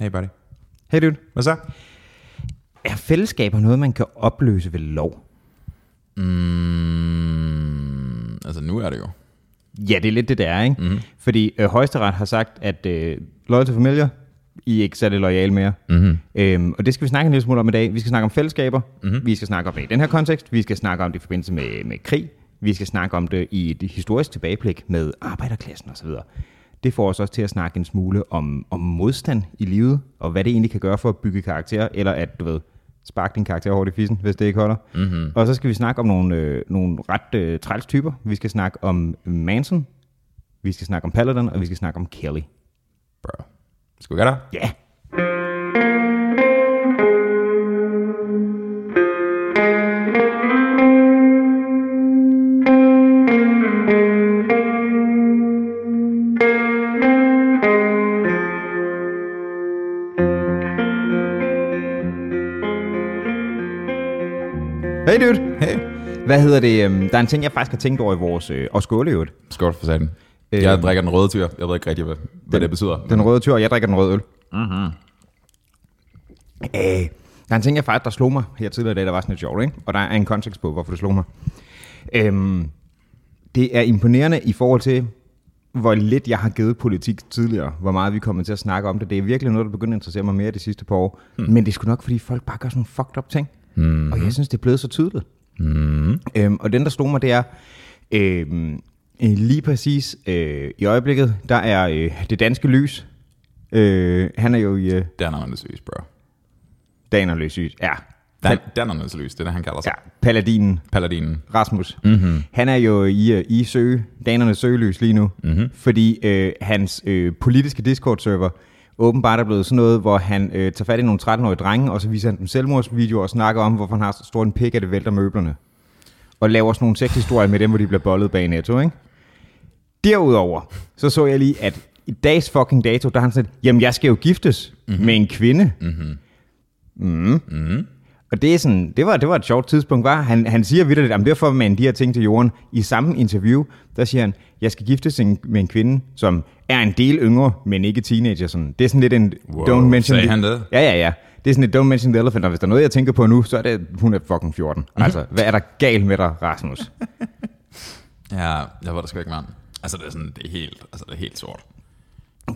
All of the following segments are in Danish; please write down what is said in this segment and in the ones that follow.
Hey buddy. Hey dude. Hvad så? Er fællesskaber noget, man kan opløse ved lov? Mm, altså nu er det jo. Ja, det er lidt det, der er, ikke? Mm-hmm. Fordi øh, højesteret har sagt, at øh, loyal to familiar, I er ikke særlig lojale mere. Mm-hmm. Øhm, og det skal vi snakke en lille smule om i dag. Vi skal snakke om fællesskaber. Mm-hmm. Vi skal snakke om det i den her kontekst. Vi skal snakke om det i forbindelse med, med krig. Vi skal snakke om det i et historisk tilbageblik med arbejderklassen osv. Det får os også til at snakke en smule om, om modstand i livet, og hvad det egentlig kan gøre for at bygge karakter, eller at, du ved, sparke din karakter hårdt i fissen, hvis det ikke holder. Mm-hmm. Og så skal vi snakke om nogle, øh, nogle ret øh, træls typer. Vi skal snakke om Manson, vi skal snakke om Paladin, og vi skal snakke om Kelly. Bro. Skal vi gøre det? Ja! Yeah. Hvad hedder det? øhm, Der er en ting, jeg faktisk har tænkt over i vores... Øh, og skåle i øvrigt. Skål for satan. Øh, Jeg drikker den røde tyr. Jeg ved ikke rigtig, hvad, hvad det betyder. Den røde tyr, og jeg drikker den røde øl. Mm-hmm. Øh, der er en ting, jeg faktisk, der slog mig her tidligere i dag, der var sådan lidt sjovt, ikke? Og der er en kontekst på, hvorfor det slog mig. Øhm, det er imponerende i forhold til, hvor lidt jeg har givet politik tidligere, hvor meget vi kommer til at snakke om det. Det er virkelig noget, der begynder at interessere mig mere de sidste par år. Mm. Men det er sgu nok, fordi folk bare gør sådan nogle fucked up ting. Mm. Og jeg synes, det er blevet så tydeligt. Mm. Øhm, og den, der slog mig, det er, øhm, øh, lige præcis øh, i øjeblikket, der er øh, det danske lys. Øh, han er jo i øh, Dannerne lys, bro. Daner Løs lys. Ja, Dan, Dannerne lys, det er det, han kalder sig. ja, paladinen Paladinen. Rasmus. Mm-hmm. Han er jo i, øh, i søge, danernes søgelys lige nu, mm-hmm. fordi øh, hans øh, politiske Discord-server åbenbart er blevet sådan noget, hvor han øh, tager fat i nogle 13-årige drenge, og så viser han dem selvmordsvideoer og snakker om, hvorfor han har så stor en pik, at det vælter møblerne. Og laver sådan nogle sexhistorier med dem, hvor de bliver bollet bag netto, ikke? Derudover, så så jeg lige, at i dags fucking dato, der har han sådan, jamen jeg skal jo giftes mm-hmm. med en kvinde. Mm-hmm. Mm. Mm. Og det, er sådan, det, var, det var et sjovt tidspunkt, var. Han, han siger videre, at derfor man de her ting til jorden. I samme interview, der siger han, jeg skal giftes med en kvinde, som er en del yngre, men ikke teenager. Sådan. Det er sådan lidt en... Wow, don't mention sagde the, han det? Ja, ja, ja. Det er sådan et don't mention the elephant, og hvis der er noget, jeg tænker på nu, så er det, hun er fucking 14. Mhm. Mm-hmm. Altså, hvad er der galt med dig, Rasmus? Ja, jeg var der sgu ikke, mand. Altså, det er sådan, det er helt, altså, det er helt sort.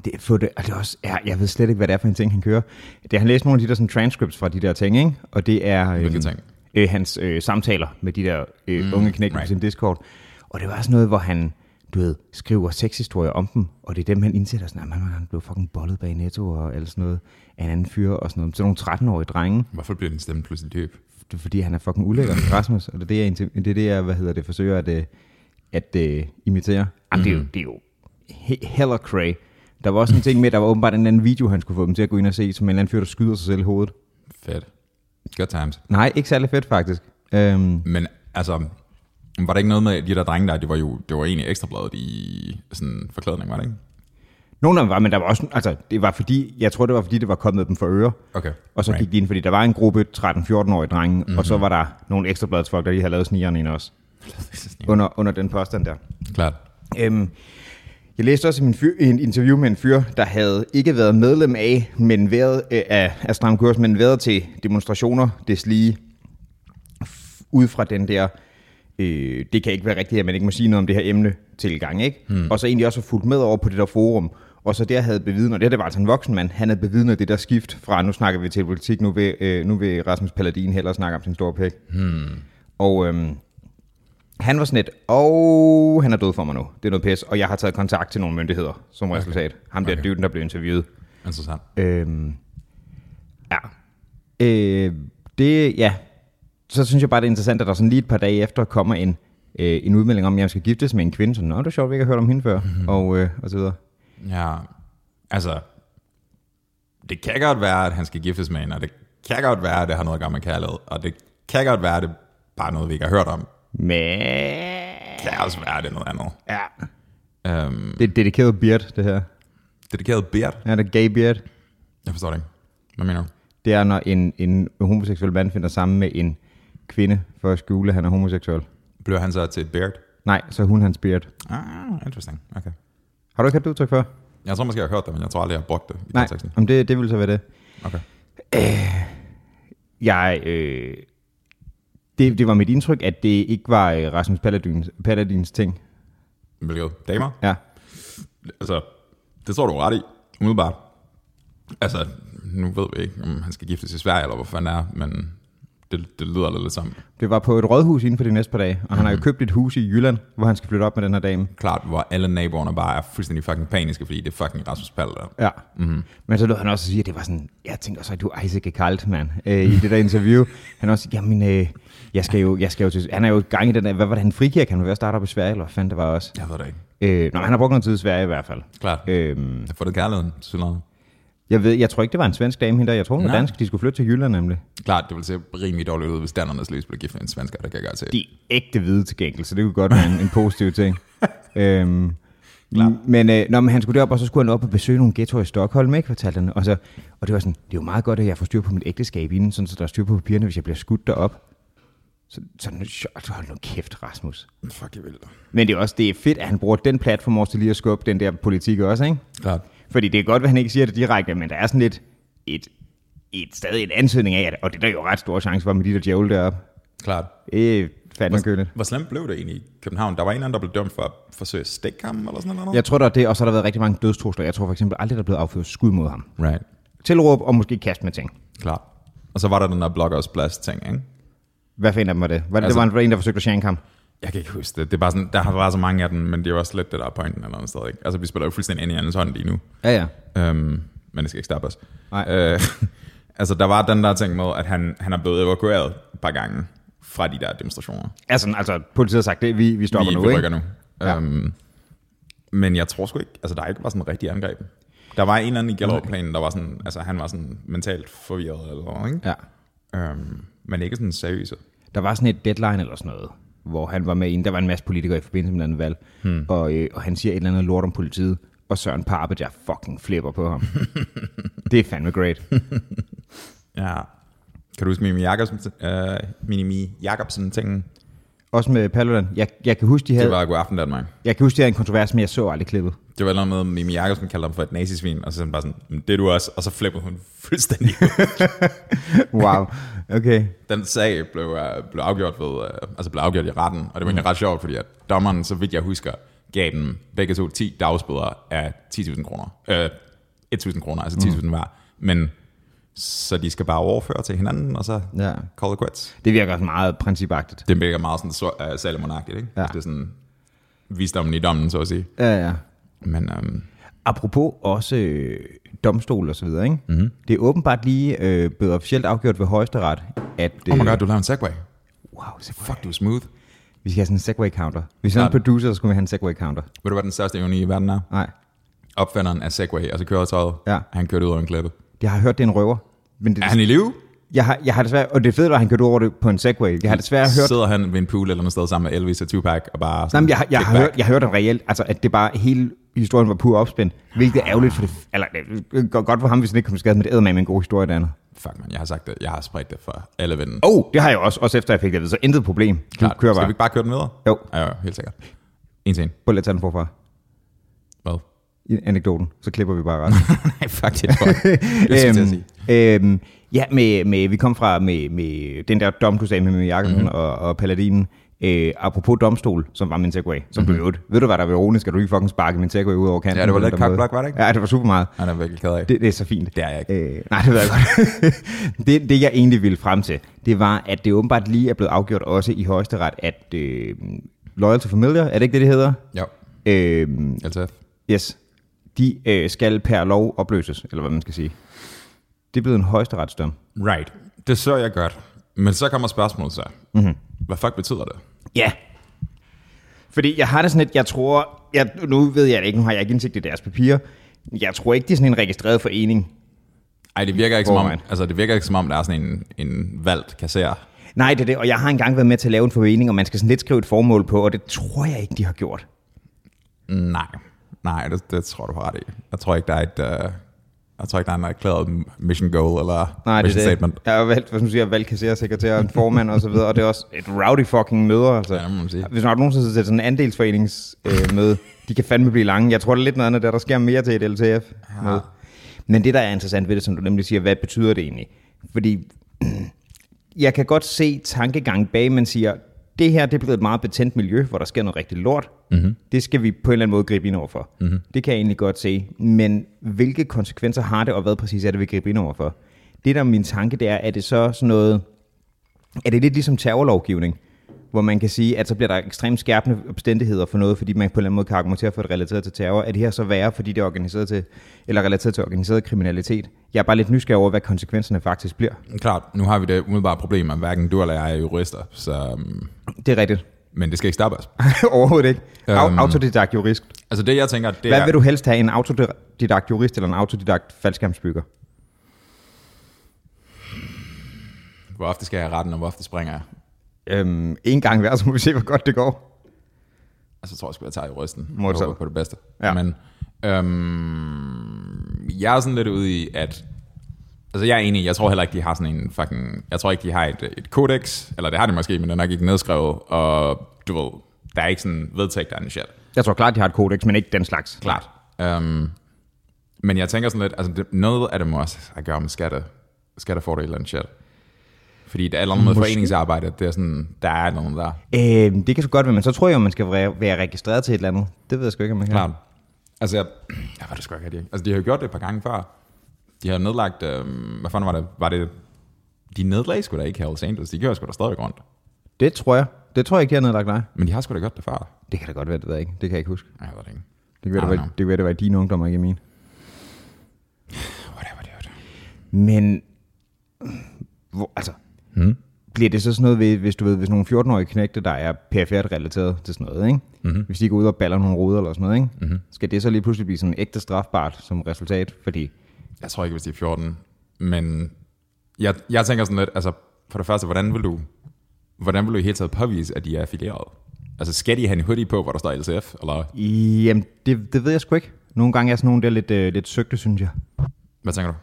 Det, for det, og det er også, ja, jeg ved slet ikke, hvad det er for en ting, han kører. Det, han læst nogle af de der sådan, transcripts fra de der ting, ikke? og det er øhm, ting? øh, hans øh, samtaler med de der øh, mm, unge knæk right. på sin Discord. Og det var sådan noget, hvor han, du ved, skriver sexhistorier om dem, og det er dem, han indsætter sådan, at man, han blev fucking bollet bag netto, og eller sådan noget, af en anden fyr, og sådan noget. Så nogle 13-årige drenge, Hvorfor bliver din stemme pludselig dyb? det er, fordi han er fucking ulækker, Rasmus, og det er det, jeg, det, er det, jeg hvad hedder det, forsøger at, øh, at uh, imitere. Jamen, det, er jo, det er jo he- hella cray. Der var også en ting med, der var åbenbart en anden video, han skulle få dem til at gå ind og se, som en eller anden fyr, der skyder sig selv i hovedet. Fedt. Good times. Nej, ikke særlig fedt faktisk. Um, Men altså, var der ikke noget med de der drenge der, det var jo det var egentlig ekstrabladet i sådan forklædning, var det ikke? nogle af dem var, men der var også, altså, det var fordi, jeg tror, det var fordi, det var kommet dem for øre. Okay. Og så Right. gik de ind, fordi der var en gruppe 13-14-årige drenge, mm-hmm. og så var der nogle ekstrabladsfolk, der lige havde lavet snigeren ind også, under, under den påstand der. Klart. Øhm, jeg læste også en, fyr, en interview med en fyr, der havde ikke været medlem af, men været, øh, af, af Stram Kurs, men været til demonstrationer, det lige ud fra den der, øh, det kan ikke være rigtigt, at man ikke må sige noget om det her emne tilgang, ikke? Hmm. Og så egentlig også fulgt med over på det der forum, og så der havde bevidnet, og det her det var altså en voksen mand, han havde bevidnet det der skift fra, nu snakker vi til politik, nu vil, øh, nu vil Rasmus Paladin hellere snakke om sin store pæk. Hmm. Og øhm, han var sådan lidt, og han er død for mig nu. Det er noget pis. Og jeg har taget kontakt til nogle myndigheder som okay. resultat. Ham der Okay. okay. dyden, der blev interviewet. Interessant. Øhm, ja. Øh, det, ja. Så synes jeg bare, det er interessant, at der sådan lige et par dage efter kommer en, øh, en udmelding om, at jeg skal giftes med en kvinde. Så, nå, det er sjovt, vi ikke har hørt om hende før. Mm-hmm. Og, øh, og så videre. Ja, altså, det kan godt være, at han skal giftes med hende, og det kan godt være, at det har noget at gøre med kærlighed, og det kan godt være, at det er bare noget, vi ikke har hørt om. Men... Det kan også være, det er noget andet. Ja. Um, Det er dedikeret beard, det her. dedikeret beard? Ja, det er gay beard. Jeg forstår det ikke. Hvad mener du? Det er, når en, en homoseksuel mand finder sammen med en kvinde for at skjule, at han er homoseksuel. Bliver han så til et beard? Nej, så er hun hans beard. Ah, interesting. Okay. Har du ikke hørt det udtryk før? Jeg tror måske, jeg har hørt det, men jeg tror aldrig, jeg har brugt det i Nej, konteksten. om det, det vil så være det. Okay. Jeg, øh, det, det var mit indtryk, at det ikke var øh, Rasmus Paladins, Paladins ting. Hvilket? Damer? Ja. Altså, det tror du ret i, umiddelbart. Altså, nu ved vi ikke, om han skal giftes i Sverige, eller hvor fanden er, men det, det lyder lidt sammen. Det var på et rådhus inden for de næste par dage, og han har jo Mhm. købt et hus i Jylland, hvor han skal flytte op med den her dame. Klart, hvor alle naboerne bare er fuldstændig fucking paniske, fordi det er fucking Rasmus Paludan. Ja. Mm-hmm. Men så lød han også sige, at det var sådan, jeg tænkte også, at du er Isaac Kalt, mand, øh, i det der interview. Han også, jamen, øh, jeg skal jo, jeg skal jo til, han er jo gang i den der, hvad var det, han frikirke, han var ved at starte op i Sverige, eller hvad fanden det var også. Jeg ved det ikke. Øh, nå, han har brugt noget tid i Sverige i hvert fald. Klart. Øhm, Jeg har fundet kærligheden til noget. Jeg, ved, jeg tror ikke, det var en svensk dame hende der. Jeg tror, hun var Nej. dansk. De skulle flytte til Jylland nemlig. Klart, det vil se rimelig dårligt ud, hvis Dannernes Lys blev gift med en svensker, det kan jeg godt se. De er ægte hvide til gengæld, så det kunne godt være en, en positiv ting. øhm, men, øh, når, men han skulle derop, og så skulle han op og besøge nogle ghettoer i Stockholm, ikke, fortalte han. Og, så, og det var sådan, det er jo meget godt, at jeg får styr på mit ægteskab inden, sådan, så der er styr på papirerne, hvis jeg bliver skudt derop. Så, så, så hold nu kæft, Rasmus. Fuck, jeg vil. Men det er også det er fedt, at han bruger den platform også til lige at skubbe den der politik også, ikke? Klart. Fordi det er godt, at han ikke siger det direkte, men der er sådan lidt et, et stadig en ansøgning af, at, og det er der jo ret stor chance for med de der djævle deroppe. Klart. Er fandme køligt. Hvor slemt blev det egentlig i København? Der var en eller anden, der blev dømt for at forsøge at stikke ham, eller sådan noget? Jeg tror, der er det, og så har der været rigtig mange dødstrusler. Jeg tror for eksempel aldrig, der er blevet affyret skud mod ham. Right. Tilråb og måske kast med ting. Klart. Og så var der den der bloggers plads ting, ikke? Hvad for en af dem var det? Var det, altså, det var en, der forsøgte at shank ham? Jeg kan ikke huske det. det er bare sådan, der har været så mange af dem, men det er også lidt det, der er pointen eller andet sted. Ikke? Altså, vi spiller jo fuldstændig ind i andens hånd lige nu. Ja, ja. Øhm, men det skal ikke stoppe os. Nej. Øh, altså, der var den der ting med, at han, han er blevet evakueret et par gange fra de der demonstrationer. Altså, altså politiet har sagt det. Vi, vi stopper vi, nu, vi ikke? nu. Ja. Øhm, men jeg tror sgu ikke, altså der ikke var sådan en rigtig angreb. Der var en eller anden i Gellerup-planen, der var sådan, altså han var sådan mentalt forvirret eller noget, ikke? Ja. Øhm, men ikke sådan seriøs. Der var sådan et deadline eller sådan noget, hvor han var med i en. Der var en masse politikere i forbindelse med den valg. Hmm. Og, øh, og han siger et eller andet lort om politiet. Og Søren Pape, der fucking flipper på ham. det er fandme great. Ja. Kan du huske Mimi Jacobsen, øh, Mimi Jacobsen tingen? Også med Paludan. Jeg, jeg kan huske, de Det havde, var God Aften Danmark. jeg kan huske, de havde en kontrovers, men jeg så aldrig klippet. Det var noget med, Mimi Jacobsen kaldte ham for et nazisvin, og så sådan bare sådan, "Men det er du også, og så flippede hun fuldstændig. Wow. Okay. Den sag blev, uh, blev afgjort ved, uh, altså blev afgjort i retten, og det var egentlig ret sjovt, fordi at dommeren, så vidt jeg husker, gav dem begge to 10 dagsbøder af 10.000 kroner. Øh, 1.000 kroner, altså 10.000 mm. hver. Men så de skal bare overføre til hinanden, og så Ja. call it quits. Det virker også meget principagtigt. Det virker meget sådan uh, Salomonagtigt, ikke? Ja. Det er sådan visdommen i dommen, så at sige. Ja, ja. Men um, Apropos også øh, domstol og så videre, ikke? Mhm. Mm-hmm. Det er åbenbart lige øh, blevet officielt afgjort ved højesteret, at... Øh, oh my god, du lavede en segway. Wow, segway. Fuck, du er smooth. Vi skal have sådan en segway counter. Hvis vi er en producer, så skulle vi have en segway counter. Ved du, hvad den største ironi i verden er? Nej, Opfinderen af Segway, altså køretøjet, Ja. han kørte ud over en klippe. jeg har hørt, det er en røver. Men det, Er han i live? Jeg, har, jeg har desværre, og det er fedt, at han kørte over det på en segway. Jeg har desværre hørt... Sidder han ved en pool eller noget sted sammen med Elvis og Tupac og bare Nej, sådan, men jeg, jeg, kick har hørt, jeg har hørt en reelt, altså at det bare hele historien var pur opspændt, hvilket er ærgerligt for det, eller det går godt for ham, hvis han ikke kom skadet, men det æder med en god historie, det andet. Fuck man, jeg har sagt det. Jeg har spredt det for alle venner. Oh, det har jeg også, også efter jeg fik det så intet problem. Du Klart. kører Skal bare. vi ikke bare køre den videre? Jo. Ja, jo, helt sikkert. En til en. Prøv lige at tage den forfra. Hvad? I anekdoten, så klipper vi bare ret. Nej, fuck det. jeg. Det skal jeg sige. øhm, ja, med, med, vi kom fra med, med den der dom, du sagde med, med Jakobsen mm-hmm. og, og Paladinen. Øh, apropos domstol, som var min segway, som mm-hmm. blev Ved du, hvad der var ironisk, at du ikke fucking sparke min segway ud over kanten? Ja, det var lidt cockblock, var det ikke? Ja, det var super meget. Han er virkelig ked af. Det, det er så fint. Det er jeg ikke. Øh, nej, det ved jeg godt. det, det, jeg egentlig ville frem til, det var, at det åbenbart lige er blevet afgjort også i højesteret, at øh, Loyal to Familiar, er det ikke det, det hedder? Jo, Øh, LTF. yes. De øh, skal per lov opløses, eller hvad man skal sige. Det er blevet en højesteretsdom. Right. Det så jeg godt. Men så kommer spørgsmålet så. Mm-hmm. Hvad fuck betyder det? Ja. Fordi jeg har det sådan lidt, jeg tror, jeg, nu ved jeg det ikke, nu har jeg ikke indsigt i deres papirer, jeg tror ikke, det er sådan en registreret forening. Ej, det virker ikke som om, altså, det virker ikke som om, der er sådan en, en valgt kasser. Nej, det er det, og jeg har engang været med til at lave en forening, og man skal sådan lidt skrive et formål på, og det tror jeg ikke, de har gjort. Nej, nej, det, det tror du har ret i. Jeg tror ikke, der er et... Uh... Jeg tror ikke, der er en erklæret mission goal eller Nej, det mission det. statement. Jeg har valgt, hvad man siger, valgt kasserersekretær, en formand og så videre, og det er også et rowdy fucking møder. Altså. Ja, det man sige. Hvis man har nogensinde set sådan en andelsforeningsmøde, øh, møde, de kan fandme blive lange. Jeg tror, det er lidt noget andet, der, der sker mere til et LTF-møde. Ja. Men det, der er interessant ved det, som du nemlig siger, hvad betyder det egentlig? Fordi jeg kan godt se tankegang bag, man siger, det her det er blevet et meget betændt miljø, hvor der sker noget rigtig lort. Mm-hmm. Det skal vi på en eller anden måde gribe ind over for. Mm-hmm. Det kan jeg egentlig godt se. Men hvilke konsekvenser har det, og hvad præcis er det, vi griber ind over for? Det, der er min tanke, det er, er det så sådan noget... Er det lidt ligesom terrorlovgivning? Hvor man kan sige, at så bliver der ekstremt skærpende omstændigheder for noget, fordi man på en eller anden måde kan argumentere for det relateret til terror. Er det her så værre, fordi det er organiseret til, eller relateret til organiseret kriminalitet? Jeg er bare lidt nysgerrig over, hvad konsekvenserne faktisk bliver. Klart, nu har vi det umiddelbare problem, at hverken du eller jeg er jurister, så, um, Det er rigtigt. men det skal ikke stoppe os. Overhovedet ikke. Øhm. autodidakt jurist. Altså det, jeg tænker, det Hvad er... vil du helst have, en autodidakt jurist eller en autodidakt faldskærmsbygger? Hvor ofte skal jeg have retten, og hvor ofte springer jeg? Øhm, en gang hver, så må vi se, hvor godt det går. Altså, jeg tror, jeg skulle tage i rysten. Må Jeg håber på det bedste. Ja. Men øhm, jeg er sådan lidt ude i, at... Altså, jeg er enig. Jeg tror heller ikke, de har sådan en fucking... Jeg tror ikke, de har et, et kodex. Eller det har de måske, men det er nok ikke nedskrevet. Og du ved, der er ikke sådan vedtægt af en shit. Jeg tror klart, de har et kodex, men ikke den slags. Klart. Um, men jeg tænker sådan lidt, altså det, noget af det må også gøre med skatte, skattefordel og shit. Fordi det er noget med foreningsarbejde, det er sådan, der er noget der. Øhm, det kan så godt være, men så tror jeg, at man skal være, registreret til et eller andet. Det ved jeg sgu ikke, om man kan. Klart. Altså, jeg, jeg ved det sgu ikke. Altså, de har jo gjort det et par gange før. De har nedlagt, øhm, hvad fanden var det? Var det de nedlagde sgu da ikke Hells Angels. De gjorde sgu da stadig rundt. Det tror jeg. Det tror jeg ikke, de har nedlagt nej. Men de har sgu da gjort det før. Det kan da godt være, det ved jeg ikke. Det kan jeg ikke huske. Jeg ved det ikke. Det kan være, det var, det, kan være, det var i dine ungdommer, ikke i mine. Whatever, dude. Men, hvor, altså, Hmm? bliver det så sådan noget, hvis du ved, hvis nogle 14-årige knægte, der er perifært relateret til sådan noget, ikke? Mm-hmm. hvis de går ud og baller nogle ruder eller sådan noget, ikke? Mm-hmm. skal det så lige pludselig blive sådan ægte strafbart som resultat? Fordi, Jeg tror ikke, hvis de er 14. Men jeg, jeg tænker sådan lidt, altså for det første, hvordan vil du, hvordan vil du i hele taget påvise, at de er affilieret? Altså skal de have en hoodie på, hvor der står LCF? Eller jamen, det, det ved jeg sgu ikke. Nogle gange er sådan nogle der lidt, øh, lidt søgte, synes jeg. hvad tænker du?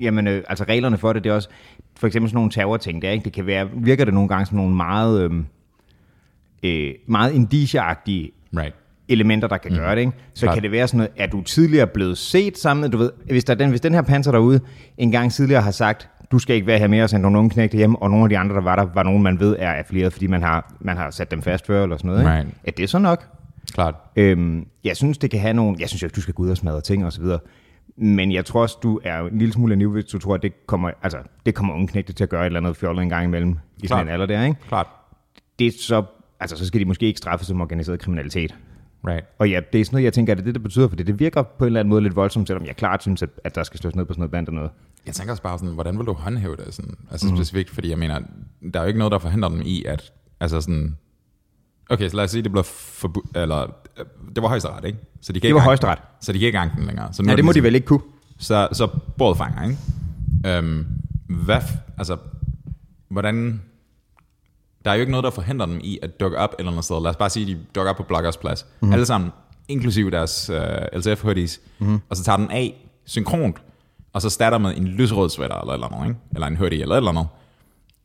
Jamen, øh, altså reglerne for det, det er også, for eksempel sådan nogle terrorting der, ikke? Det kan være, virker det nogle gange som nogle meget, øh, øh, meget indicieagtige Right. elementer, der kan mm. gøre det. Ikke? Så Klart. kan det være sådan noget, er du tidligere blevet set sammen du ved, hvis, der er den, hvis den her panser derude en gang tidligere har sagt, du skal ikke være her mere og sende nogle unge knægte hjem, og nogle af de andre, der var der, var nogen, man ved er affilieret, fordi man har, man har sat dem fast før, eller sådan noget. Ikke? Right. Er det så nok? Klart. Øhm, jeg synes, det kan have nogle... Jeg synes jo ikke, du skal gå ud og smadre ting og så videre. Men jeg tror også, du er en lille smule naiv, hvis du tror, at det kommer, altså, det kommer unge knægte til at gøre et eller andet fjollet en gang imellem i sådan Klart. en alder der, ikke? Klart. Det er så, altså, så skal de måske ikke straffes som organiseret kriminalitet. Right. Og ja, det er sådan noget, jeg tænker, er det det, det betyder, fordi det virker på en eller anden måde lidt voldsomt, selvom jeg klart synes, at, at der skal slås ned på sådan noget band og noget. Jeg tænker også bare sådan, hvordan vil du håndhæve det? Sådan? Altså mm. specifikt, fordi jeg mener, der er jo ikke noget, der forhindrer dem i, at, altså sådan, okay, så lad os sige, det blev forbudt, eller, øh, det var højesteret, ikke? Så de kan Det var højesteret. Så de kan ikke anke den længere. Så nu Ja, er det må de ligesom- vel ikke kunne. Så, så bordet fanger, ikke? Øhm, hvad, altså, hvordan, der er jo ikke noget, der forhindrer dem i at dukke op et eller andet sted. Lad os bare sige, at de dukker op på Bloggers Plads. Mm. Alle sammen, inklusive deres uh, LTF hoodies. Mm. Og så tager den af synkront, og så starter med en lysrød sweater eller et eller andet, ikke? Eller en hoodie eller et eller andet.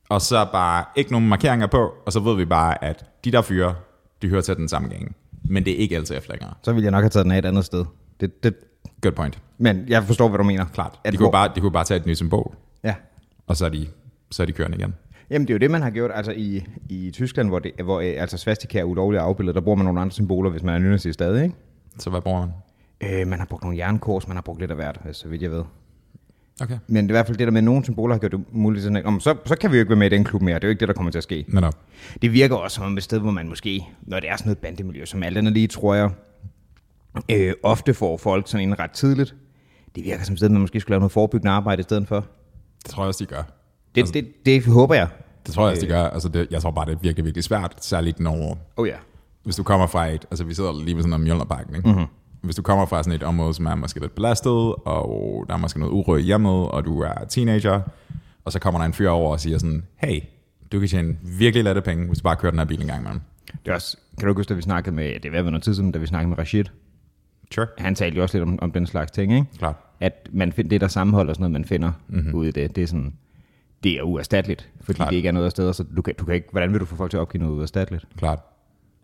Og så bare ikke nogen markeringer på, og så ved vi bare, at de der fyre, de hører til den samme gang. Men det er ikke LTF længere. Så ville jeg nok have taget den af et andet sted. Det, det, Good point. men jeg forstår, hvad du mener. Klart. At De hvor- kunne, bare, de kunne bare tage et nyt symbol, Ja. og så er de, så er de kørende igen. Jamen, det er jo det, man har gjort altså i, i Tyskland, hvor, det, hvor øh, altså svastika er ulovligt afbildet. Der bruger man nogle andre symboler, hvis man er nynazist stadig, ikke? Så hvad bruger man? Øh, man har brugt nogle jernkors, man har brugt lidt af hvert, så vidt jeg ved. Okay. Men det er i hvert fald det der med, at nogle symboler har gjort det muligt. Sådan, at, "Om, så, så kan vi jo ikke være med i den klub mere. Det er jo ikke det, der kommer til at ske. Netop. Det virker også som et sted, hvor man måske, når det er sådan noget bandemiljø, som alt andet lige, tror jeg, øh, ofte får folk sådan en ret tidligt. Det virker som et sted, man måske skulle lave noget forebyggende arbejde i stedet for. Det tror jeg også, de gør. Det, altså, det, det håber jeg. Det tror jeg også, de gør. Altså, det, jeg tror bare, det er virkelig, virkelig svært. Særligt når, Oh ja. hvis du kommer fra et, altså vi sidder lige ved sådan en Mjølnerparken, ikke? Mm-hmm. Hvis du kommer fra sådan et område, som er måske lidt belastet, og der er måske noget uro i hjemmet, og du er teenager, og så kommer der en fyr over og siger sådan, hey, du kan tjene virkelig lette penge, hvis du bare kører den her bil en gang imellem. Det er også, kan du huske, da vi snakkede med, det var noget tid siden, da vi snakkede med Rashid. Sure. Han talte jo også lidt om, om den slags ting, ikke? Klart. at man find, det der sammenhold og sådan noget, man finder mm-hmm. ude i det, det er sådan, det er uerstatteligt, fordi Klart. det ikke er noget af steder, så du kan, du kan ikke, hvordan vil du få folk til at opgive noget uerstatteligt? Klart.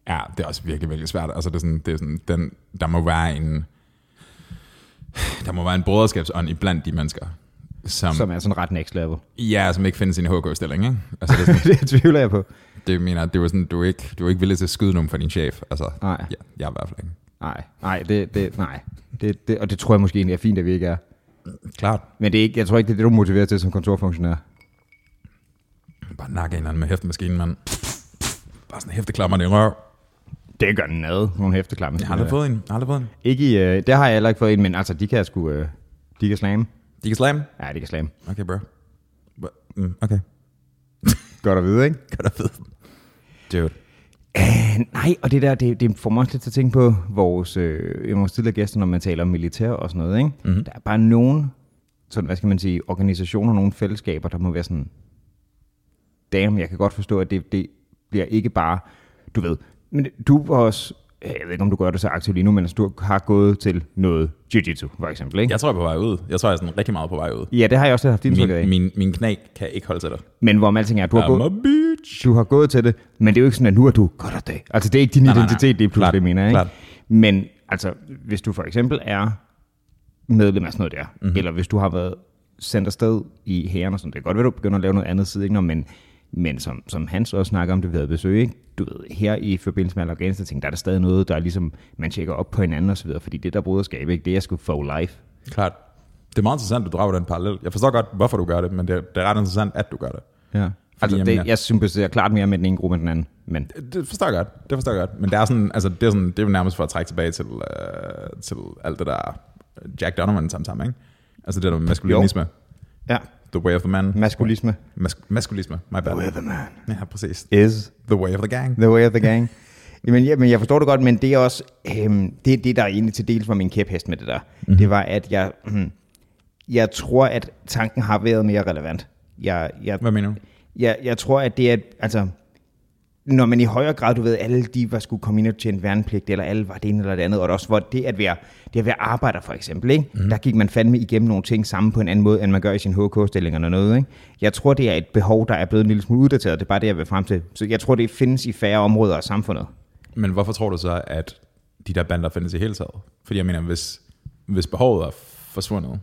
Ja, det er også virkelig, virkelig svært. Altså, det er sådan, det er sådan, den, der må være en, der må være en broderskabsånd i blandt de mennesker, som, Som er sådan ret next level. ja, som ikke finder sin HK-stilling, ikke? Altså, det, er sådan, det tvivler jeg på. det mener, det var sådan, du er ikke, du er ikke villig til at skyde nogen for din chef. Altså, Nej. ja, jeg er i hvert fald ikke. Nej, nej, det, det, nej. Det, det, og det tror jeg måske egentlig er fint, at vi ikke er. Klart. Men det er ikke, jeg tror ikke, det er det, du er motiveret til som kontorfunktionær. Bare nakke en eller anden med hæftemaskinen, mand. Bare sådan hæfteklammer i røv. Det gør den ad, nogle hæfteklammer. Jeg har aldrig fået en. Jeg har aldrig fået en. Ikke i, øh, det har jeg heller ikke fået en, men altså, de kan sgu, øh, de kan slamme. De kan slam. Ja, de kan slamme. Okay, bro. Mm, okay. Godt at vide, ikke? Godt at vide. Dude. Uh, nej, og det der, det, det får mig også lidt til at tænke på vores, øh, vores tidligere gæster, når man taler om militær og sådan noget, ikke? Mm-hmm. Der er bare nogen, sådan, hvad skal man sige, organisationer, nogle fællesskaber, der må være sådan, damn, jeg kan godt forstå, at det, det bliver ikke bare, du ved, men du var også, jeg ved ikke, om du gør det så aktivt lige nu, men altså, du har gået til noget jiu-jitsu, for eksempel, ikke? Jeg tror, jeg er på vej ud. Jeg tror, jeg er sådan rigtig meget på vej ud. Ja, det har jeg også haft indtryk af. Min, min, knæ kan ikke holde til det. Men hvor man alting er, du har, I'm gået, bitch. du har gået til det, men det er jo ikke sådan, at nu er du godt af dag. Altså, det er ikke din Nej, nej, nej. identitet, det er pludselig, Klart, det mener jeg, ikke? klart. Men altså, hvis du for eksempel er medlem af sådan noget der, Mhm. mm-hmm. eller hvis du har været sendt afsted i hæren og sådan, det kan godt være, du begynder at lave noget andet side, ikke? Nå, men, men som, som Hans også snakker om, det vi havde besøg, ikke? du ved, her i forbindelse med Afghanistan, ting, der er der stadig noget, der er ligesom, man tjekker op på hinanden og så videre, fordi det der broderskab, ikke? det er sgu for life. Klart. Det er meget interessant, at du drager den parallel. Jeg forstår godt, hvorfor du gør det, men det er, det er ret interessant, at du gør det. Ja. Altså, jamen, det, ja. jeg sympatiserer klart mere med den ene gruppe end den anden, men Det- Det forstår jeg godt. Det forstår jeg godt. Men det er sådan, altså, det er, sådan, det er jo nærmest for at trække tilbage til, uh, til alt det der Jack Donovan sammen sammen, ikke? Altså det der maskulinisme. ja, The way of the man. maskulisme. Mas- maskulisme, my bad. The way of the man Ja, præcis. is The way of the gang. The way of the gang. Jamen, ja, men jeg forstår det godt, men det er også, øhm, det, det der egentlig til dels var min kæphest med det der, mm-hmm. det var, at jeg, hmm, jeg tror, at tanken har været mere relevant. Jeg, jeg, Hvad mener du? jeg, jeg tror, at det er, altså, når man i højere grad, du ved, alle de var skulle komme ind og tjene værnepligt, eller alle var det ene eller det andet, og det også var det at være, det at være arbejder for eksempel, ikke? Mm. der gik man fandme igennem nogle ting sammen på en anden måde, end man gør i sin HK-stillinger og noget. Ikke? Jeg tror, det er et behov, der er blevet en lille smule uddateret, det er bare det, jeg vil frem til. Så jeg tror, det findes i færre områder af samfundet. Men hvorfor tror du så, at de der bander findes i hele taget? Fordi jeg mener, hvis, hvis behovet er forsvundet,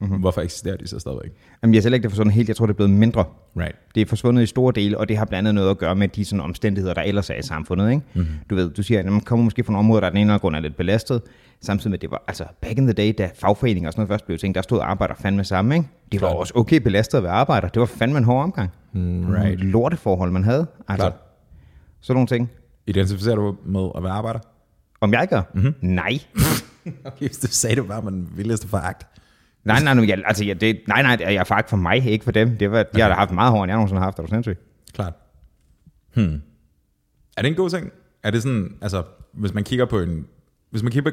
mm-hmm. hvorfor eksisterer de så stadigvæk? Jamen, jeg selv ikke det forsvundet helt, jeg tror, det er blevet mindre. Right. Det er forsvundet i store dele, og det har blandt andet noget at gøre med de sådan, omstændigheder, der ellers er i samfundet. Ikke? Mm-hmm. Du ved, du siger, at man kommer måske fra nogle områder, der den ene eller grund er lidt belastet, samtidig med, det var, altså back in the day, da fagforeninger og sådan noget først blev ting, der stod arbejder fandme sammen. Ikke? Det var Klart. også okay belastet at være arbejder. Det var fandme en hård omgang. Mm, right. Lorteforhold, man havde. Altså, Klart. sådan nogle ting. Identificerer du med at være arbejder? Om jeg gør? Mm-hmm. Nej. Okay, hvis du sagde det bare med den vildeste foragt. Nej, nej, nej, jeg, altså, jeg, det, nej, nej, jeg er faktisk for mig, ikke for dem. Det var, de har da haft meget hårdere, end jeg nogensinde har haft. Er du sindssyg? Klart. Hmm. Er det en god ting? Er det sådan, altså, hvis man kigger på en, hvis man kigger,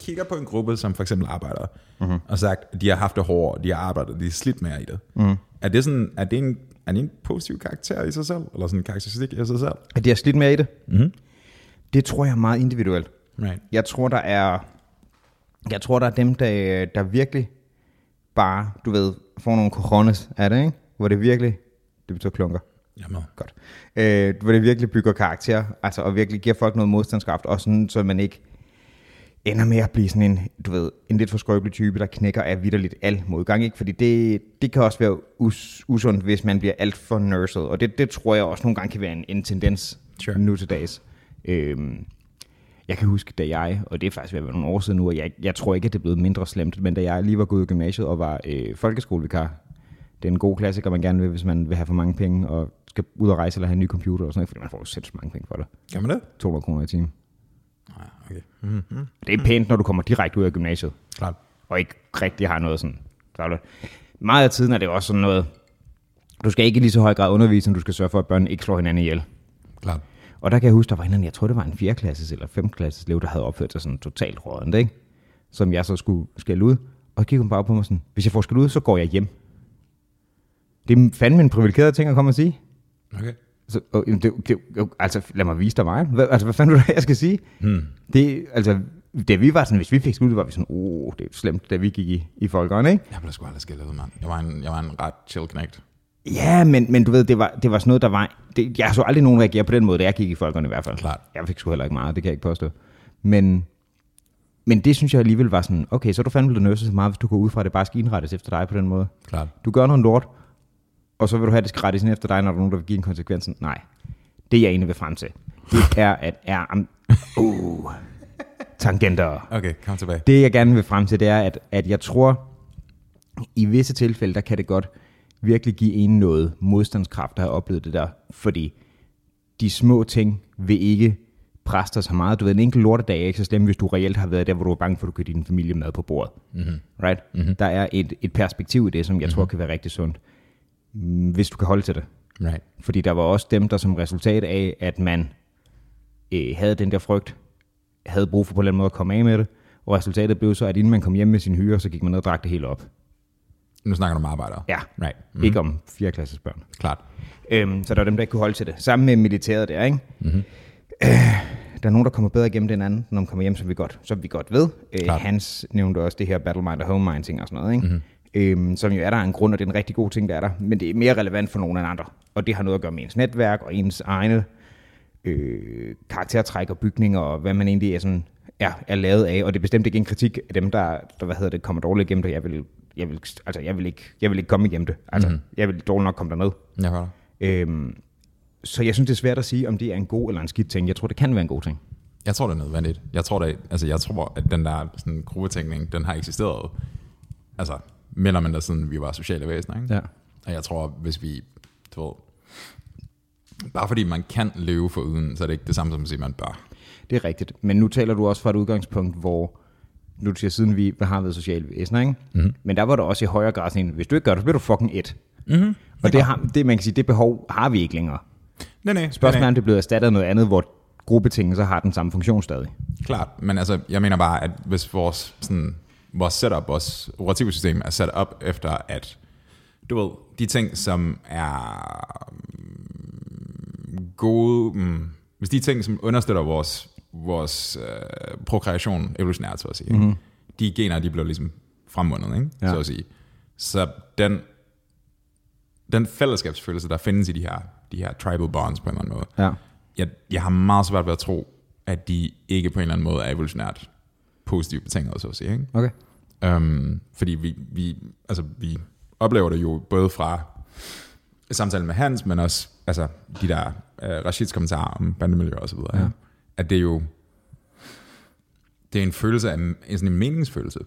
kigger på en gruppe, som for eksempel arbejder, mm-hmm. og sagt, at de har haft det hårdere, de har arbejdet, de har slidt mere i det. Mm. Er det sådan, er det en, er det en positiv karakter i sig selv? Eller sådan en karakteristik i sig selv? At de har slidt med i det? Mm-hmm. Det tror jeg er meget individuelt. Right. Jeg tror, der er, jeg tror, der er dem, der, der virkelig bare, du ved, får nogle coronas af det, ikke? Hvor det virkelig, det betyder klunker, er med. godt. Øh, hvor det virkelig bygger karakter, altså, og virkelig giver folk noget modstandskraft, og sådan, så man ikke ender med at blive sådan en, du ved, en lidt for skrøbelig type, der knækker af vidderligt al modgang, ikke? Fordi det, det kan også være us, usundt, hvis man bliver alt for nurset, og det, det tror jeg også nogle gange kan være en, en tendens Sure. nu til dags. Øhm, jeg kan huske, da jeg, og det er faktisk ved at være nogle år siden nu, og jeg, jeg tror ikke, at det er blevet mindre slemt, men da jeg lige var gået i gymnasiet og var øh, folkeskolevikar, det er en god klassiker, man gerne vil, hvis man vil have for mange penge, og skal ud og rejse eller have en ny computer og sådan noget, fordi man får jo sindssygt mange penge for det. Kan man det? 200 kroner i timen. Nej, okay. Mm-hmm. Det er pænt, når du kommer direkte ud af gymnasiet, Klart. og ikke rigtig har noget sådan travlt. Meget af tiden er det også sådan noget, du skal ikke i lige så høj grad undervise, end du skal sørge for, at børnene ikke slår hinanden ihjel. Klart. Og der kan jeg huske, der var en eller anden, jeg tror det var en 4. klasses eller 5. klasses elev, der havde opført sig sådan totalt rådent, ikke? Som jeg så skulle skælde ud. Og kiggede hun bare på mig sådan, hvis jeg får skældt ud, så går jeg hjem. Det er fandme en privilegeret ting at komme og sige. Okay. Så, og, det, det, altså, lad mig vise dig mig. Hvad, altså, hvad fanden du jeg skal sige? Hmm. Det, altså, da vi var sådan, hvis vi fik skud, var vi sådan, oh, det er slemt, da vi gik i, i folkeren, ikke? Jeg blev sgu aldrig skældet ud, mand. Jeg var en, jeg var en ret chill knægt. Ja, men, men du ved, det var, det var sådan noget, der var... Det, jeg så aldrig nogen reagere på den måde, da jeg gik i folkene i hvert fald. Klart. Jeg fik sgu heller ikke meget, det kan jeg ikke påstå. Men, men det synes jeg alligevel var sådan, okay, så er du fandme blevet nødset så meget, hvis du går ud fra, at det bare skal indrettes efter dig på den måde. Klart. Du gør noget lort, og så vil du have, at det skal rettes ind efter dig, når der er nogen, der vil give en konsekvens. Nej, det jeg egentlig vil frem til. Det er, at er... am- Uh, tangenter. Okay, kom tilbage. Det jeg gerne vil frem til, det er, at, at jeg tror, i visse tilfælde, der kan det godt virkelig give en noget modstandskraft at have oplevet det der. Fordi de små ting vil ikke dig så meget. Du ved, en enkelt lortedag er ikke så slem, hvis du reelt har været der, hvor du er bange for, at du kan din familie mad på bordet. Mm-hmm. Right? Mm-hmm. Der er et, et perspektiv i det, som jeg mm-hmm. tror kan være rigtig sundt, mm, hvis du kan holde til det. Right. Fordi der var også dem, der som resultat af, at man øh, havde den der frygt, havde brug for på en eller anden måde at komme af med det, og resultatet blev så, at inden man kom hjem med sin hyre, så gik man ned og drak det hele op. Nu snakker du om arbejdere. Ja, Right. mm. ikke om 4. klasses børn. Klart. Øhm, så der var dem, der ikke kunne holde til det. Sammen med militæret der, ikke? Mm-hmm. Øh, der er nogen, der kommer bedre igennem det end anden, når man kommer hjem, som vi godt, som vi godt ved. Øh. Hans nævnte også det her Battle Mind og Home Mind ting og sådan noget, ikke? Mm-hmm. Øhm, som jo er der en grund, og det er en rigtig god ting, der er der. Men det er mere relevant for nogen end andre. Og det har noget at gøre med ens netværk og ens egne øh, karaktertræk og bygninger, og hvad man egentlig er, sådan, er, er lavet af. Og det er bestemt ikke en kritik af dem, der, der hvad hedder det, kommer dårligt igennem det. Jeg vil, jeg vil, altså, jeg vil, ikke, jeg vil ikke komme igennem det. Altså, mm-hmm. Jeg vil dårligt nok komme derned. Jeg hører. Øhm, så jeg synes, det er svært at sige, om det er en god eller en skidt ting. Jeg tror, det kan være en god ting. Jeg tror, det er nødvendigt. Jeg tror, det, altså, jeg tror at den der sådan, gruppetænkning, den har eksisteret, altså, mere eller mindre siden vi var sociale væsener. Ikke? Ja. Og jeg tror, hvis vi, du ved, bare fordi man kan leve for uden, så er det ikke det samme som at sige, man bør. Det er rigtigt. Men nu taler du også fra et udgangspunkt, hvor nu siger, siden vi har været sociale væsener, ikke? Mm-hmm. Men der var der også i højere grad sådan hvis du ikke gør det, så bliver du fucking et. Mm-hmm. Og det, har, det, man kan sige, det behov har vi ikke længere. Nej, nej. Spørgsmålet er, nej, om det er blevet erstattet af noget andet, hvor gruppetingelser har den samme funktion stadig. Klart, men altså, jeg mener bare, at hvis vores, sådan, vores setup, vores operative system er sat op efter, at du ved, de ting, som er mm, gode, mm, hvis de ting, som understøtter vores, vores øh, prokreation evolutionært, så at sige, mm-hmm. de gener, de bliver ligesom fremvundet, ikke? Ja. så at sige. Så den, den fællesskabsfølelse, der findes i de her, de her tribal bonds på en eller anden måde, Ja. jeg, jeg har meget svært ved at tro, at de ikke på en eller anden måde er evolutionært positivt betinget, så at sige. Ikke? Okay. Um, fordi vi, vi, altså, vi oplever det jo både fra samtalen med Hans, men også altså, de der uh, Rashids kommentarer om bandemiljø og så videre. Ja. At det er jo det er en følelse af en, sådan en meningsfølelse,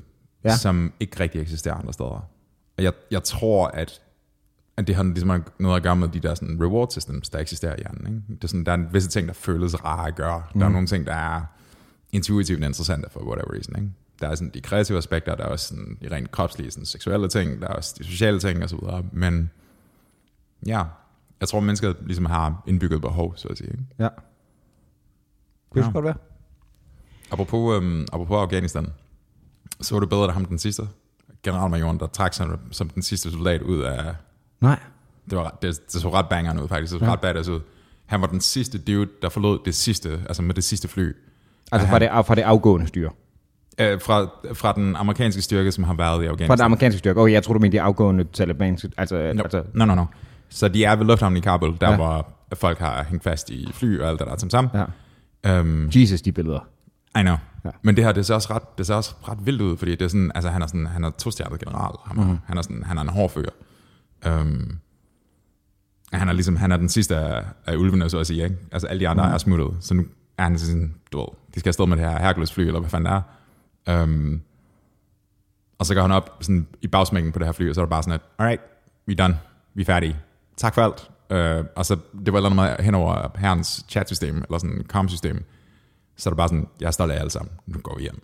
Ja. som ikke rigtig eksisterer andre steder. Og jeg, jeg tror, at, at det har ligesom noget at gøre med de der sådan, reward systems, der eksisterer i hjernen. Ikke? Det er sådan, der er visse ting, der føles rare at gøre. Mm. Der er nogle ting, der er intuitivt interessante for whatever reason. Ikke? Der er sådan de kreative aspekter, der er også sådan de rent kropslige, sådan seksuelle ting, der er også de sociale ting videre. Men ja, jeg tror, mennesker ligesom har indbygget behov, så at sige. Ikke? Ja. Det Ja. ja. godt være. Apropos, øhm, apropos Afghanistan, så var det bedre, at ham den sidste generalmajoren, der trak sig som den sidste soldat ud af... Nej. Det, var, det, det så ret bangeren ud, faktisk. Det så Ja. ret badass ud. Han var den sidste dude, der forlod det sidste, altså med det sidste fly. Altså fra det, fra det afgående styre. Øh, fra, fra den amerikanske styrke, som har været i Afghanistan. Fra det amerikanske styre. Okay, jeg tror du mente de afgående talibanske. Altså, No, altså no, no, no. Så de er ved lufthavnen i Kabul, der ja. hvor folk har hængt fast i fly og alt det der som sammen. ja. Um, Jesus, de billeder. I know. Ja. Men det her, det ser også ret, det ser også ret vildt ud, fordi det er sådan, altså han er sådan, han er to-stjernet general. Han, mm. han, er sådan, han er en hård fyr. Um, han er ligesom, han er den sidste af, af ulvene, så at sige, ikke? Altså alle de andre mm. er smuttet, så nu er han sådan, du ved, de skal afsted med det her Hercules fly, eller hvad fanden det er. Um, og så går han op sådan, i bagsmækken på det her fly, og så er det bare sådan, at, alright, we done, vi er færdige. Tak for alt. Uh, og så, det var et eller andet med hen over herrens chatsystem, eller sådan com-system, så er det bare sådan, jeg er stolt af jer alle sammen, nu går vi hjem.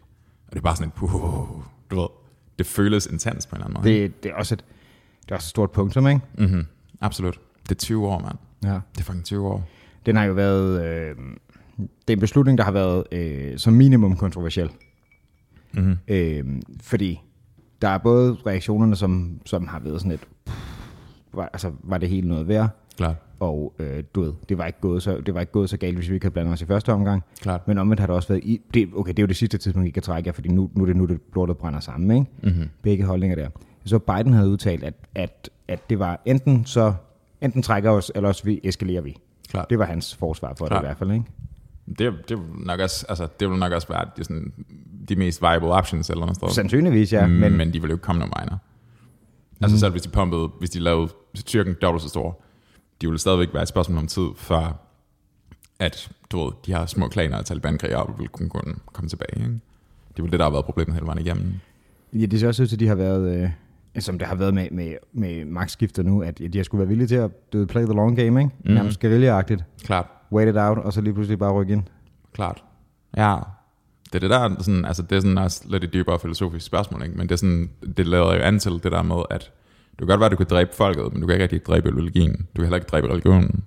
Og det er bare sådan et, puh, du ved, det føles intens på en eller anden måde. Det, det, er også et, det er også et stort punktum, ikke? Mm-hmm. Absolut. Det er 20 år, mand. Ja. Det er fucking 20 år. Den har jo været... Øh, det er en beslutning, der har været øh, som minimum kontroversiel. Mm-hmm. Øh, fordi der er både reaktionerne, som, som har været sådan et... Pff, var, altså, var det helt noget værd? Klart. og øh, du ved, det var, ikke gået så, det var ikke gået så galt, hvis vi ikke havde blandet os i første omgang. Klart. Men omvendt har det også været, i, det, okay, det er jo det sidste tidspunkt, I kan trække jer, fordi nu, nu er det nu, det lortet brænder sammen, ikke? Mm-hmm. Begge holdninger der. Så Biden havde udtalt, at, at, at det var enten så, enten trækker os, eller også vi eskalerer vi. Klart. Det var hans forsvar for Klart. det i hvert fald, ikke? Det, det, vil nok også, altså, det vil nok også være de, sådan, de mest viable options eller noget sted. Sandsynligvis, ja. Mm, Men, men de ville jo ikke komme nogen vegne. Altså selv hvis de pumpede, hvis de lavede styrken dobbelt så stor, de ville stadigvæk være et spørgsmål om tid, før at du ved, de her små klaner og taliban ville kunne, kunne komme tilbage. Ikke? Det er vel det, der har været problemet hele vejen igennem. ja, det ser også ud til, at de har været, øh, som det har været med, med, med magtskifter nu, at de har skulle være villige til at du play the long game, ikke? Mm. Nærmest guerilla-agtigt. Klart, Wait it out, og så lige pludselig bare rykke ind. klart. Ja, det er det der, sådan, altså det er sådan også lidt et dybere filosofisk spørgsmål, ikke? men det, er sådan, det lader jo an til det der med, at du kan godt være, at du kan dræbe folket, men du kan ikke rigtig dræbe ideologien. Du kan heller ikke dræbe religionen.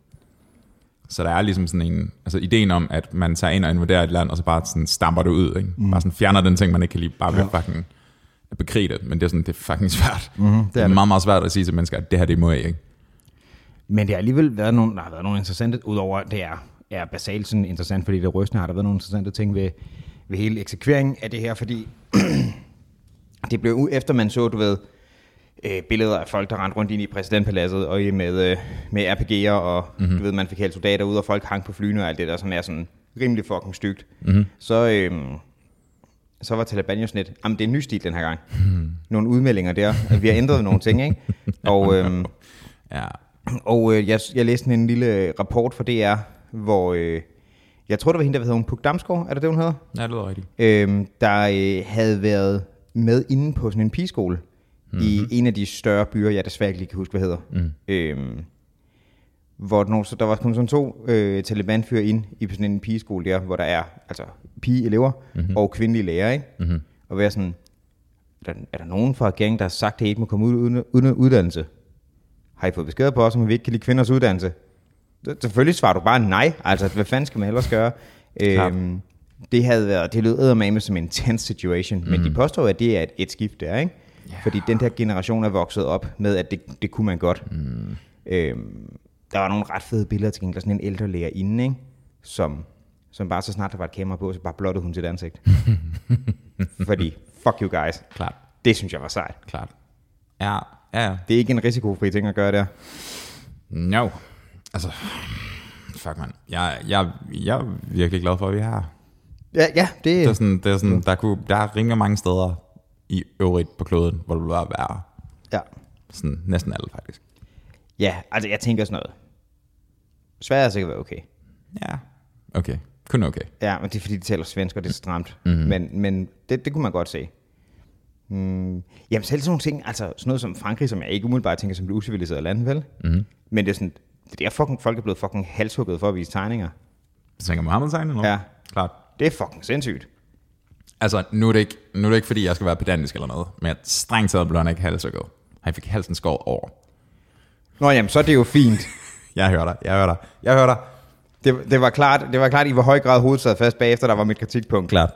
Så der er ligesom sådan en, altså ideen om, at man tager ind og invaderer et land, og så bare sådan stamper det ud, ikke? Mm. Bare sådan fjerner den ting, man ikke kan lide, bare ved ja. fucking at bekrige det, men det er sådan, det er fucking svært. Mm-hmm, det, er det er det. meget, meget svært at sige til mennesker, at det her, det må jeg ikke. Men det har alligevel været nogle, der har været nogle interessante, udover det er, er basalt sådan interessant, fordi det rystende, har der været nogle interessante ting ved, ved hele eksekveringen af det her, fordi det blev efter man så, du ved, øh, billeder af folk, der rendte rundt ind i præsidentpaladset, og i med, øh, med RPG'er, og mm-hmm. du ved, man fik helt soldater ud, og folk hang på flyene og alt det der, som er sådan rimelig fucking stygt. Mm-hmm. Så, øh, så var Taliban jo sådan lidt, jamen det er en ny stil den her gang. Mm. Nogle udmeldinger der, vi har ændret nogle ting, ikke? Og, øh, Ja, og øh, jeg, jeg læste en lille rapport fra DR, hvor øh, jeg tror, det var hende, der hedder hun Puk Damsgaard, er det det, hun hedder? ja det lyder rigtigt. Øh, der øh, havde været med inde på sådan en pigeskole mm-hmm. i en af de større byer, jeg desværre ikke lige kan huske, hvad hedder. Mm. Øh, hvor nogle, så der var kommet sådan to øh, Taliban-fyre ind i sådan en pigeskole der, hvor der er altså pige-elever mm-hmm. og kvindelige lærere, ikke? Mm-hmm. Og være sådan, er der, er der nogen fra regeringen, der har sagt, at I ikke må komme ud uden, uden uddannelse? Har I fået besked på os, om vi ikke kan lide kvinders uddannelse? Selvfølgelig svarer du bare nej. Altså, hvad fanden skal man ellers gøre? Klart. Øhm, det havde været, det lød eddermame som en tense situation, mm. men de påstår, at det er et, et skift der, ikke? Yeah. Fordi den der generation er vokset op med, at det, det kunne man godt. Mm. Øhm, der var nogle ret fede billeder til gengæld, sådan en ældre lærerinde, ikke? Som, som bare så snart der var et kamera på, så bare blottede hun sit ansigt. Fordi, fuck you guys. Klart, Det synes jeg var sejt. klart. Ja, ja, ja. Det er ikke en risikofri ting at gøre der. No. Altså, fuck man. Jeg, jeg, jeg er virkelig glad for, at vi her. Ja, ja det, Det er sådan, det er sådan, der, kunne, der er ringer mange steder i øvrigt på kloden, hvor det vil bare være ja. sådan, næsten alle faktisk. ja, altså jeg tænker sådan noget. Sverige er sikkert okay. Ja, okay. Kun okay. Ja, men det er fordi, de taler svensk, og det er stramt. Mm-hmm. Men, men det, det kunne man godt se. Mm, jamen selv sådan nogle ting, altså sådan noget som Frankrig, som jeg ikke umiddelbart tænker som et uciviliseret land, vel? Mm-hmm. Men det er sådan, det er fucking, folk er blevet fucking halshugget for at vise tegninger. Så tænker Mohammed tegnet nu? Ja. Klart. Det er fucking sindssygt. Altså, nu er, det ikke, nu er det ikke, fordi jeg skal være pedantisk eller noget, men jeg strengt taget blev han ikke halshugget. Han fik halsen skåret over. Nå jamen, så er det jo fint. Jeg hører dig, jeg hører dig, jeg hører dig. Det, det, var klart, det var klart, i hvor høj grad hovedet sad fast bagefter, der var mit kritikpunkt. Klart.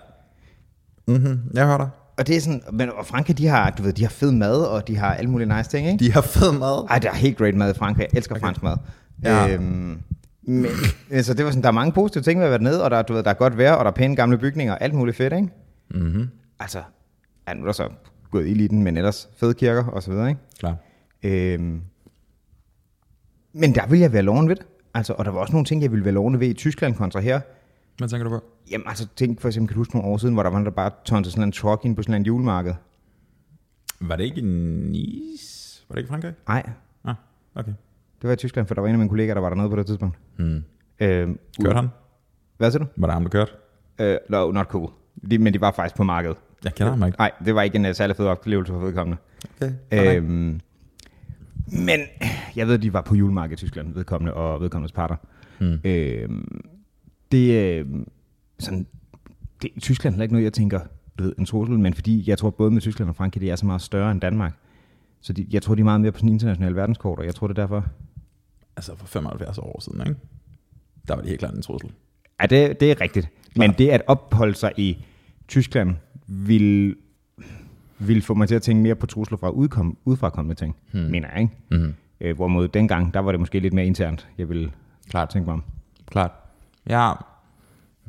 Mhm, jeg hører dig. Og det er sådan, men og Frankrig, de har, du ved, de har fed mad, og de har alle mulige nice ting, ikke? De har fed mad. Ej, der er helt great mad i Frankrig. Jeg elsker okay. fransk mad. Ja. Øhm, men, altså, det var sådan, der er mange positive ting ved at være dernede, og der, er, du ved, der er godt vejr, og der er pæne gamle bygninger, og alt muligt fedt, ikke? Mhm. Altså, ja, nu er der så gået i den, men ellers fede kirker og så videre, ikke? Klar. Øhm, men der ville jeg være loven ved det. Altså, og der var også nogle ting, jeg ville være lovende ved i Tyskland kontra her. Hvad tænker du på? Jamen, altså, tænk for eksempel, kan du huske nogle år siden, hvor der var en, der bare tårnede sådan en truck ind på sådan en julemarked? Var det ikke i Nice? Var det ikke i Frankrig? Nej, Ah, okay. det var i Tyskland, for der var en af mine kollegaer, der var dernede på det tidspunkt. Hmm. Øhm, Kørte han? Hvad siger du? Var det ham, der kørte? Uh, no, not cool. De, men de var faktisk på markedet. Jeg kender ham ikke. Nej, det var ikke en uh, særlig fed oplevelse for vedkommende. Okay. Øhm, men jeg ved, de var på julemarked i Tyskland, vedkommende og vedkommendes parter. Hmm. Øhm, det er sådan, det, Tyskland er ikke noget, jeg tænker, ved, en trussel, men fordi jeg tror både med Tyskland og Frankrig, det er så meget større end Danmark. Så de, jeg tror, de er meget mere på sådan en international verdenskort, og jeg tror, det er derfor. Altså for 75 år siden, ikke? Der var det helt klart en trussel. Ja, det, det er rigtigt. Men det at opholde sig i Tyskland vil, vil få mig til at tænke mere på trusler fra udkom, udefrakommende ting, hmm. mener jeg, ikke? Mm. Øh, hvorimod dengang, der var det måske lidt mere internt, jeg ville Klart. tænke mig om. Klart. Ja,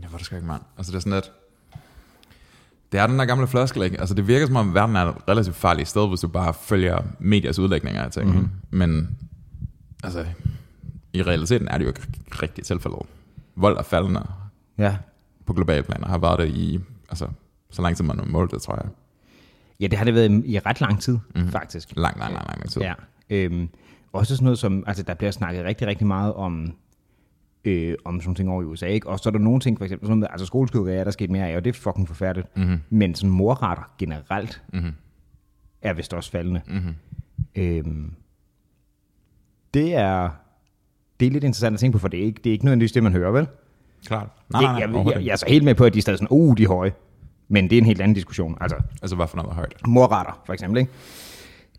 jeg var det sgu ikke, mand. Altså, det er sådan lidt... Det er den der gamle floskel, ikke? Altså, det virker som om, verden er et relativt farligt sted, hvis du bare følger mediers udlægninger af ting. Mm-hmm. Men, altså, i realiteten er det jo ikke rigtigt tilfældet. Vold er faldende Ja. på globale planer, har været det i, altså, så lang tid man har målt det, tror jeg. ja, det har det været i, ret lang tid, mm. faktisk. Lang, lang, lang, lang, lang tid. Ja. Øhm, også sådan noget som, altså der bliver snakket rigtig, rigtig meget om, øh, om sådan ting over i USA, ikke? Og så er der nogle ting, for eksempel, sådan noget, altså skoleskyderier er der sket mere af, og det er fucking forfærdeligt. Mm-hmm. Men sådan morretter generelt mm-hmm. er vist også faldende. Mm-hmm. Øhm, det er, det er lidt interessant at tænke på, for det er ikke, det er ikke nødvendigvis det, man hører, vel? Klart. Nej, nej, jeg, nej, jeg, jeg, ikke. jeg, er så helt med på, at de er stadig sådan, uh, de er høje. Men det er en helt anden diskussion. Altså, Altså, hvad for noget er højt? morretter, for eksempel, ikke?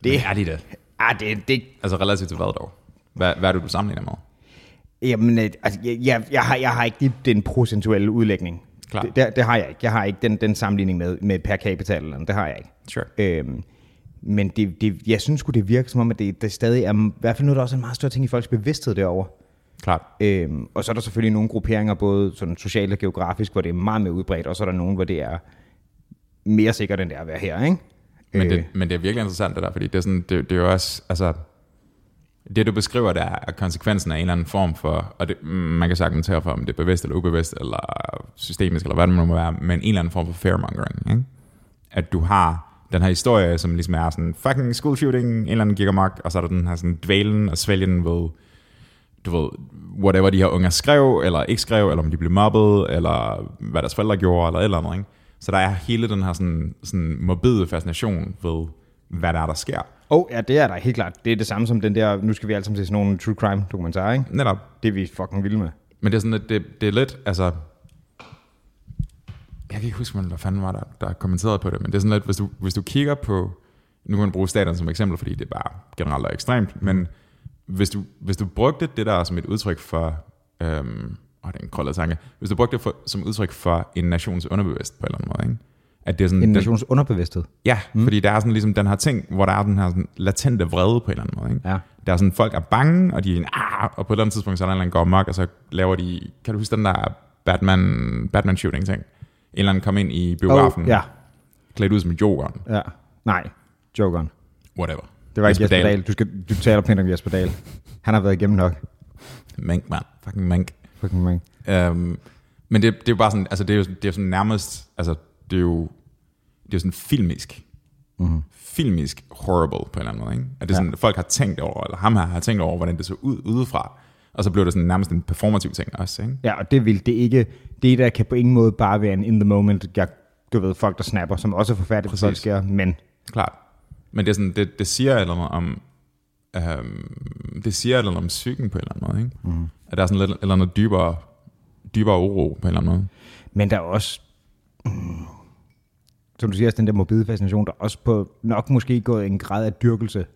Det, Men er de det? ah, det, det, Altså, relativt til hvad dog? Hvad, hvad er det, du sammenligner med? Jamen, øh, altså, jeg, jeg, jeg, har, jeg har ikke den procentuelle udlægning. Klart. Det, det, det har jeg ikke. Jeg har ikke den, den sammenligning med, med per capita eller noget. Det har jeg ikke. Sure. Øhm, men det, det, jeg synes sgu, det virker som om, at det, det stadig er, i hvert fald nu er der også en meget større ting i folks bevidsthed derovre. Klart. Øhm, og så er der selvfølgelig nogle grupperinger, både sådan socialt og geografisk, hvor det er meget mere udbredt, og så er der nogle, hvor det er mere sikkert, end det er at være her, ikke? Men, Øh. det, men det er virkelig interessant det der, fordi det er, sådan, det, det er jo også, altså, det du beskriver, der er konsekvensen af en eller anden form for, og det, man kan sagtens for, om det er bevidst eller ubevidst, eller systemisk, eller hvad det må være, men en eller anden form for fairmongering, ikke? At du har den her historie, som ligesom er sådan fucking school shooting, en eller anden gigamok, og så er der den her sådan dvælen og svælgen ved, du ved, whatever de her unge skrev, eller ikke skrev, eller om de blev mobbet, eller hvad deres forældre gjorde, eller et eller andet, ikke? Så der er hele den her sådan, sådan morbide fascination ved, hvad der er, der sker. Oh, ja, det er der helt klart. Det er det samme som den der, nu skal vi alle sammen se sådan nogle true crime dokumentarer, ikke? Netop. Det er vi fucking vilde med. Men det er sådan, at det, det er lidt, altså... Jeg kan ikke huske, hvad fanden var der, der kommenterede på det, men det er sådan lidt, hvis du, hvis du kigger på... Nu kan man bruge staten som eksempel, fordi det er bare generelt er ekstremt, men hvis du, hvis du brugte det der som et udtryk for... Øhm, åh, det er en krøllet tanke. Hvis du brugte det for, som udtryk for en nations underbevidst på en eller anden måde, ikke? At det er sådan, En den- nations underbevidsthed. Ja, mm. fordi der er sådan ligesom den her ting, hvor der er den her sådan latente vrede på en eller anden måde. Ikke? Ja. Der er sådan, folk er bange, og de er en, ah, og på et eller andet tidspunkt, så er der en eller anden, der går amok, og så laver de, kan du huske den der Batman, Batman shooting ting? En eller anden kom ind i biografen, Oh, ja, klædt ud som Jokeren, ja. Nej, Jokeren. whatever. Det var ikke Jesper Jesper Dahl. Dahl. Du, skal, du taler pænt om Jesper Dahl. Han har været igennem nok. Mank, man. Fucking mank. Fucking mange. Um, men det, det er jo bare sådan, altså det er jo, det er jo sådan nærmest, altså det er jo, det er jo sådan filmisk. Mm-hmm. Filmisk horrible på en eller anden måde, ikke? At det er sådan, ja. folk har tænkt over, eller ham her har tænkt over, hvordan det så ud udefra. Og så blev det sådan nærmest en performativ ting også, ikke? Ja, og det vil det ikke. Det der kan på ingen måde bare være en in the moment. Jeg, du ved, folk der snapper, som også er forfærdeligt, Præcis. folk sker. Men Klart. Men det, er sådan, det, det siger eller andet om, øhm, det siger eller andet om psyken på en eller anden måde, ikke? Mm. At der er sådan lidt eller andet dybere, dybere uro på en eller anden måde. Men der er også, mm, som du siger, den der morbide fascination, der er også på nok måske gået en grad af dyrkelse.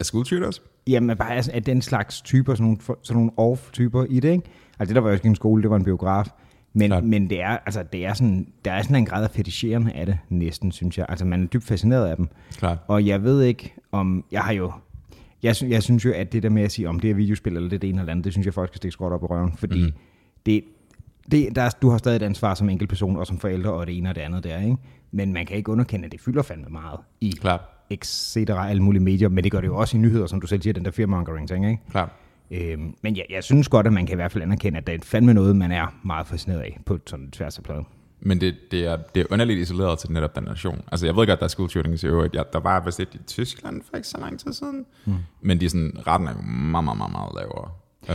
Er school shooters? Jamen bare altså, af den slags typer, sådan nogle, sådan nogle off-typer i det, ikke? Altså det der var jo ikke en skole, det var en biograf. Men, Klart. men det er, altså, det er sådan, der er sådan en grad af feticheren af det næsten, synes jeg. Altså man er dybt fascineret af dem. Klart. Og jeg ved ikke, om jeg har jo... Jeg, sy- jeg synes jo, at det der med at sige, om det er videospil eller det er det ene eller andet, det synes jeg, folk skal stikke skråt op i røven. Fordi mm. det, det, der, er- du har stadig et ansvar som enkeltperson og som forældre og det ene og det andet der, ikke? Men man kan ikke underkende, at det fylder fandme meget i Klart. etc. alle mulige medier, men det gør det jo også i nyheder, som du selv siger, den der fearmongering ting, ikke? Klart. Øhm, men jeg, jeg synes godt, at man kan i hvert fald anerkende, at det er fandme noget, man er meget fascineret af på sådan tværs af pladen. Men det, det, er, det er underligt isoleret til netop den nation. Altså, jeg ved godt, der er school shootings i øvrigt. Ja, der var vist et i Tyskland for ikke så lang tid siden. Mm. Men de er sådan, retten er meget, meget, meget, meget lavere.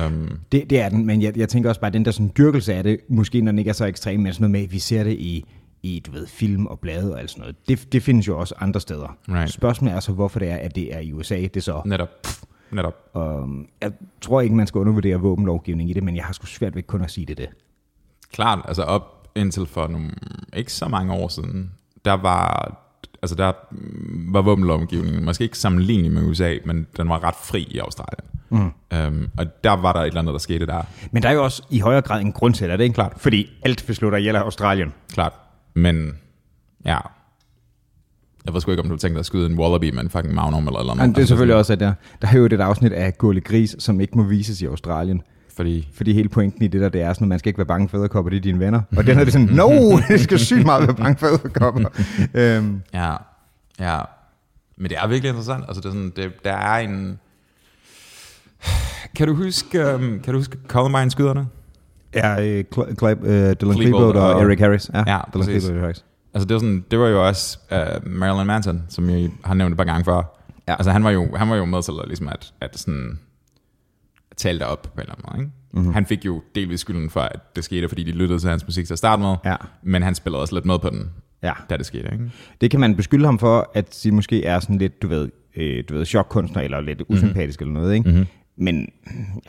Um, Det, det er den, men jeg, jeg tænker også bare, at den der sådan dyrkelse af det, måske når den ikke er så ekstrem, men sådan noget med, at vi ser det i, i du ved, film og blade og alt sådan noget. Det, det findes jo også andre steder. Right. Spørgsmålet er så, hvorfor det er, at det er i USA, det er så. netop. Netop. Og jeg tror ikke, man skal undervurdere våbenlovgivning i det, men jeg har sgu svært ved kun at sige det det. Klart, altså op indtil for nogle, ikke så mange år siden, der var, altså der var våbenlovgivningen måske ikke sammenlignelig med USA, men den var ret fri i Australien. Mm. Um, og der var der et eller andet, der skete der. Men der er jo også i højere grad en grund til det, er det ikke? Klart. Fordi alt beslutter af Australien. Klart. Men ja, Jeg ved sgu ikke, om du tænker dig at skyde en wallaby med en fucking magnum eller eller noget. Men det er Altså, selvfølgelig også, at der, der er jo et afsnit af Gulli Gris, som ikke må vises i Australien. Fordi, Fordi hele pointen i det der, det er sådan, at man skal ikke være bange for æderkopper, det er dine venner. Og den er det sådan, no, det skal sygt meget være bange for æderkopper. øhm, ja, ja. Men det er virkelig interessant. Altså, det er sådan, det, der er en... Kan du huske, um, kan du huske Columbine-skyderne? ja, øh, Cl- Cl- øh, Dylan Klebold og, og- Eric Harris. Ja, Ja, Dylan. Klebold og Eric Harris. Altså, det var, sådan, det var jo også uh, Marilyn Manson, som jeg har nævnt et par gange før. Ja. Altså, han var jo, han var jo med til at, ligesom at, at sådan, tale det op på en eller anden måde. Ikke? Mhm. Mm-hmm. Han fik jo delvis skylden for, at det skete, fordi de lyttede til hans musik til at starte med. Ja. Men han spillede også lidt med på den, Ja. da det skete. Ikke? Det kan man beskylde ham for, at de måske er sådan lidt, du ved, øh, du ved chokkunstner, eller lidt usympatisk mm-hmm. eller noget, ikke? Mm-hmm. Men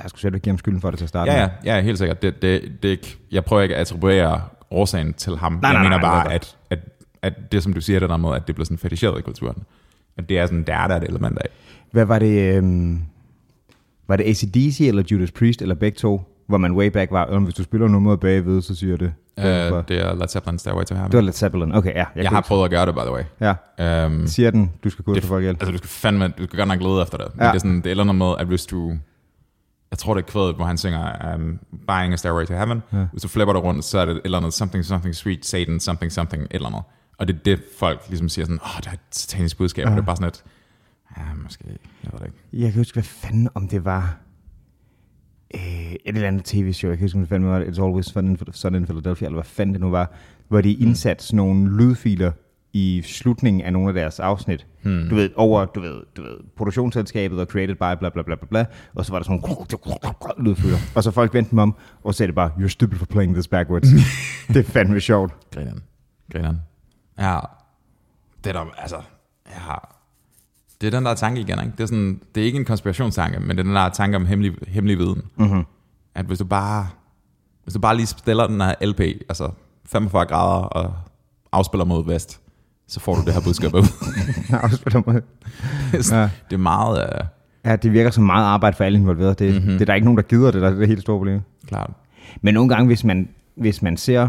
jeg skulle selv give ham skylden for det til at starte Ja, med. ja, ja, helt sikkert. Det, det, det jeg prøver ikke at attribuere årsagen til ham. Nej, jeg nej, mener nej, bare, nej. at, at, det, som du siger det der med, at det bliver sådan feticheret i kulturen. At det er sådan, der er der et element af. Hvad var det? Øhm, var det ACDC eller Judas Priest, eller begge to? Hvor man way back var, "Øhm, hvis du spiller nummeret bagved, så siger det. Uh, det er Led Zeppelin Stairway to Heaven. det var Led Zeppelin. Okay, ja. jeg, jeg har prøvet at gøre det, by the way. Ja, Um, siger den, du skal det, for folk hjælp. altså, du skal fandme, du skal godt nok lede efter det. Ja. det er sådan, det er et eller andet med, at hvis du, jeg tror det er kvædet, hvor han synger um, Buying a Stairway to Heaven. Ja. Hvis du flipper det rundt, så er det et eller andet something, something sweet, Satan, something, something, et eller andet. Og det er det, folk ligesom siger sådan, åh, oh, der er et satanisk budskab, ja. og det er bare sådan et, ja, måske, jeg ved det ikke. Jeg kan huske, hvad fanden om det var øh, et eller andet tv-show, jeg kan huske, hvad fanden det var, It's Always Fun in, Sun in Philadelphia, eller hvad fanden det nu var, hvor de indsatte sådan nogle lydfiler i slutningen af nogle af deres afsnit. Hmm. Du ved, over, du ved, du ved, produktionsselskabet og created by bla bla bla bla bla, og så var der sådan nogle lydfiler. Og så folk vendte dem om, og så sagde det bare, you're stupid for playing this backwards. det er fandme sjovt. Grineren. Grineren. Ja, det er der, altså, ja, det er den der tanke igen, ikke? Det er, sådan, det er ikke en konspirationstanke, men det er den der tanke om hemmelig, hemmelig viden. Mm-hmm. At hvis du bare, hvis du bare lige stiller den her LP, altså 45 grader og afspiller mod vest, så får du det her budskab ud. Afspiller er sådan, Ja. det er meget uh, Ja, det virker som meget arbejde for alle involverede. Det, mm-hmm. det er der ikke nogen, der gider det, der er det helt store problem. klart. Men nogle gange, hvis man, hvis man ser,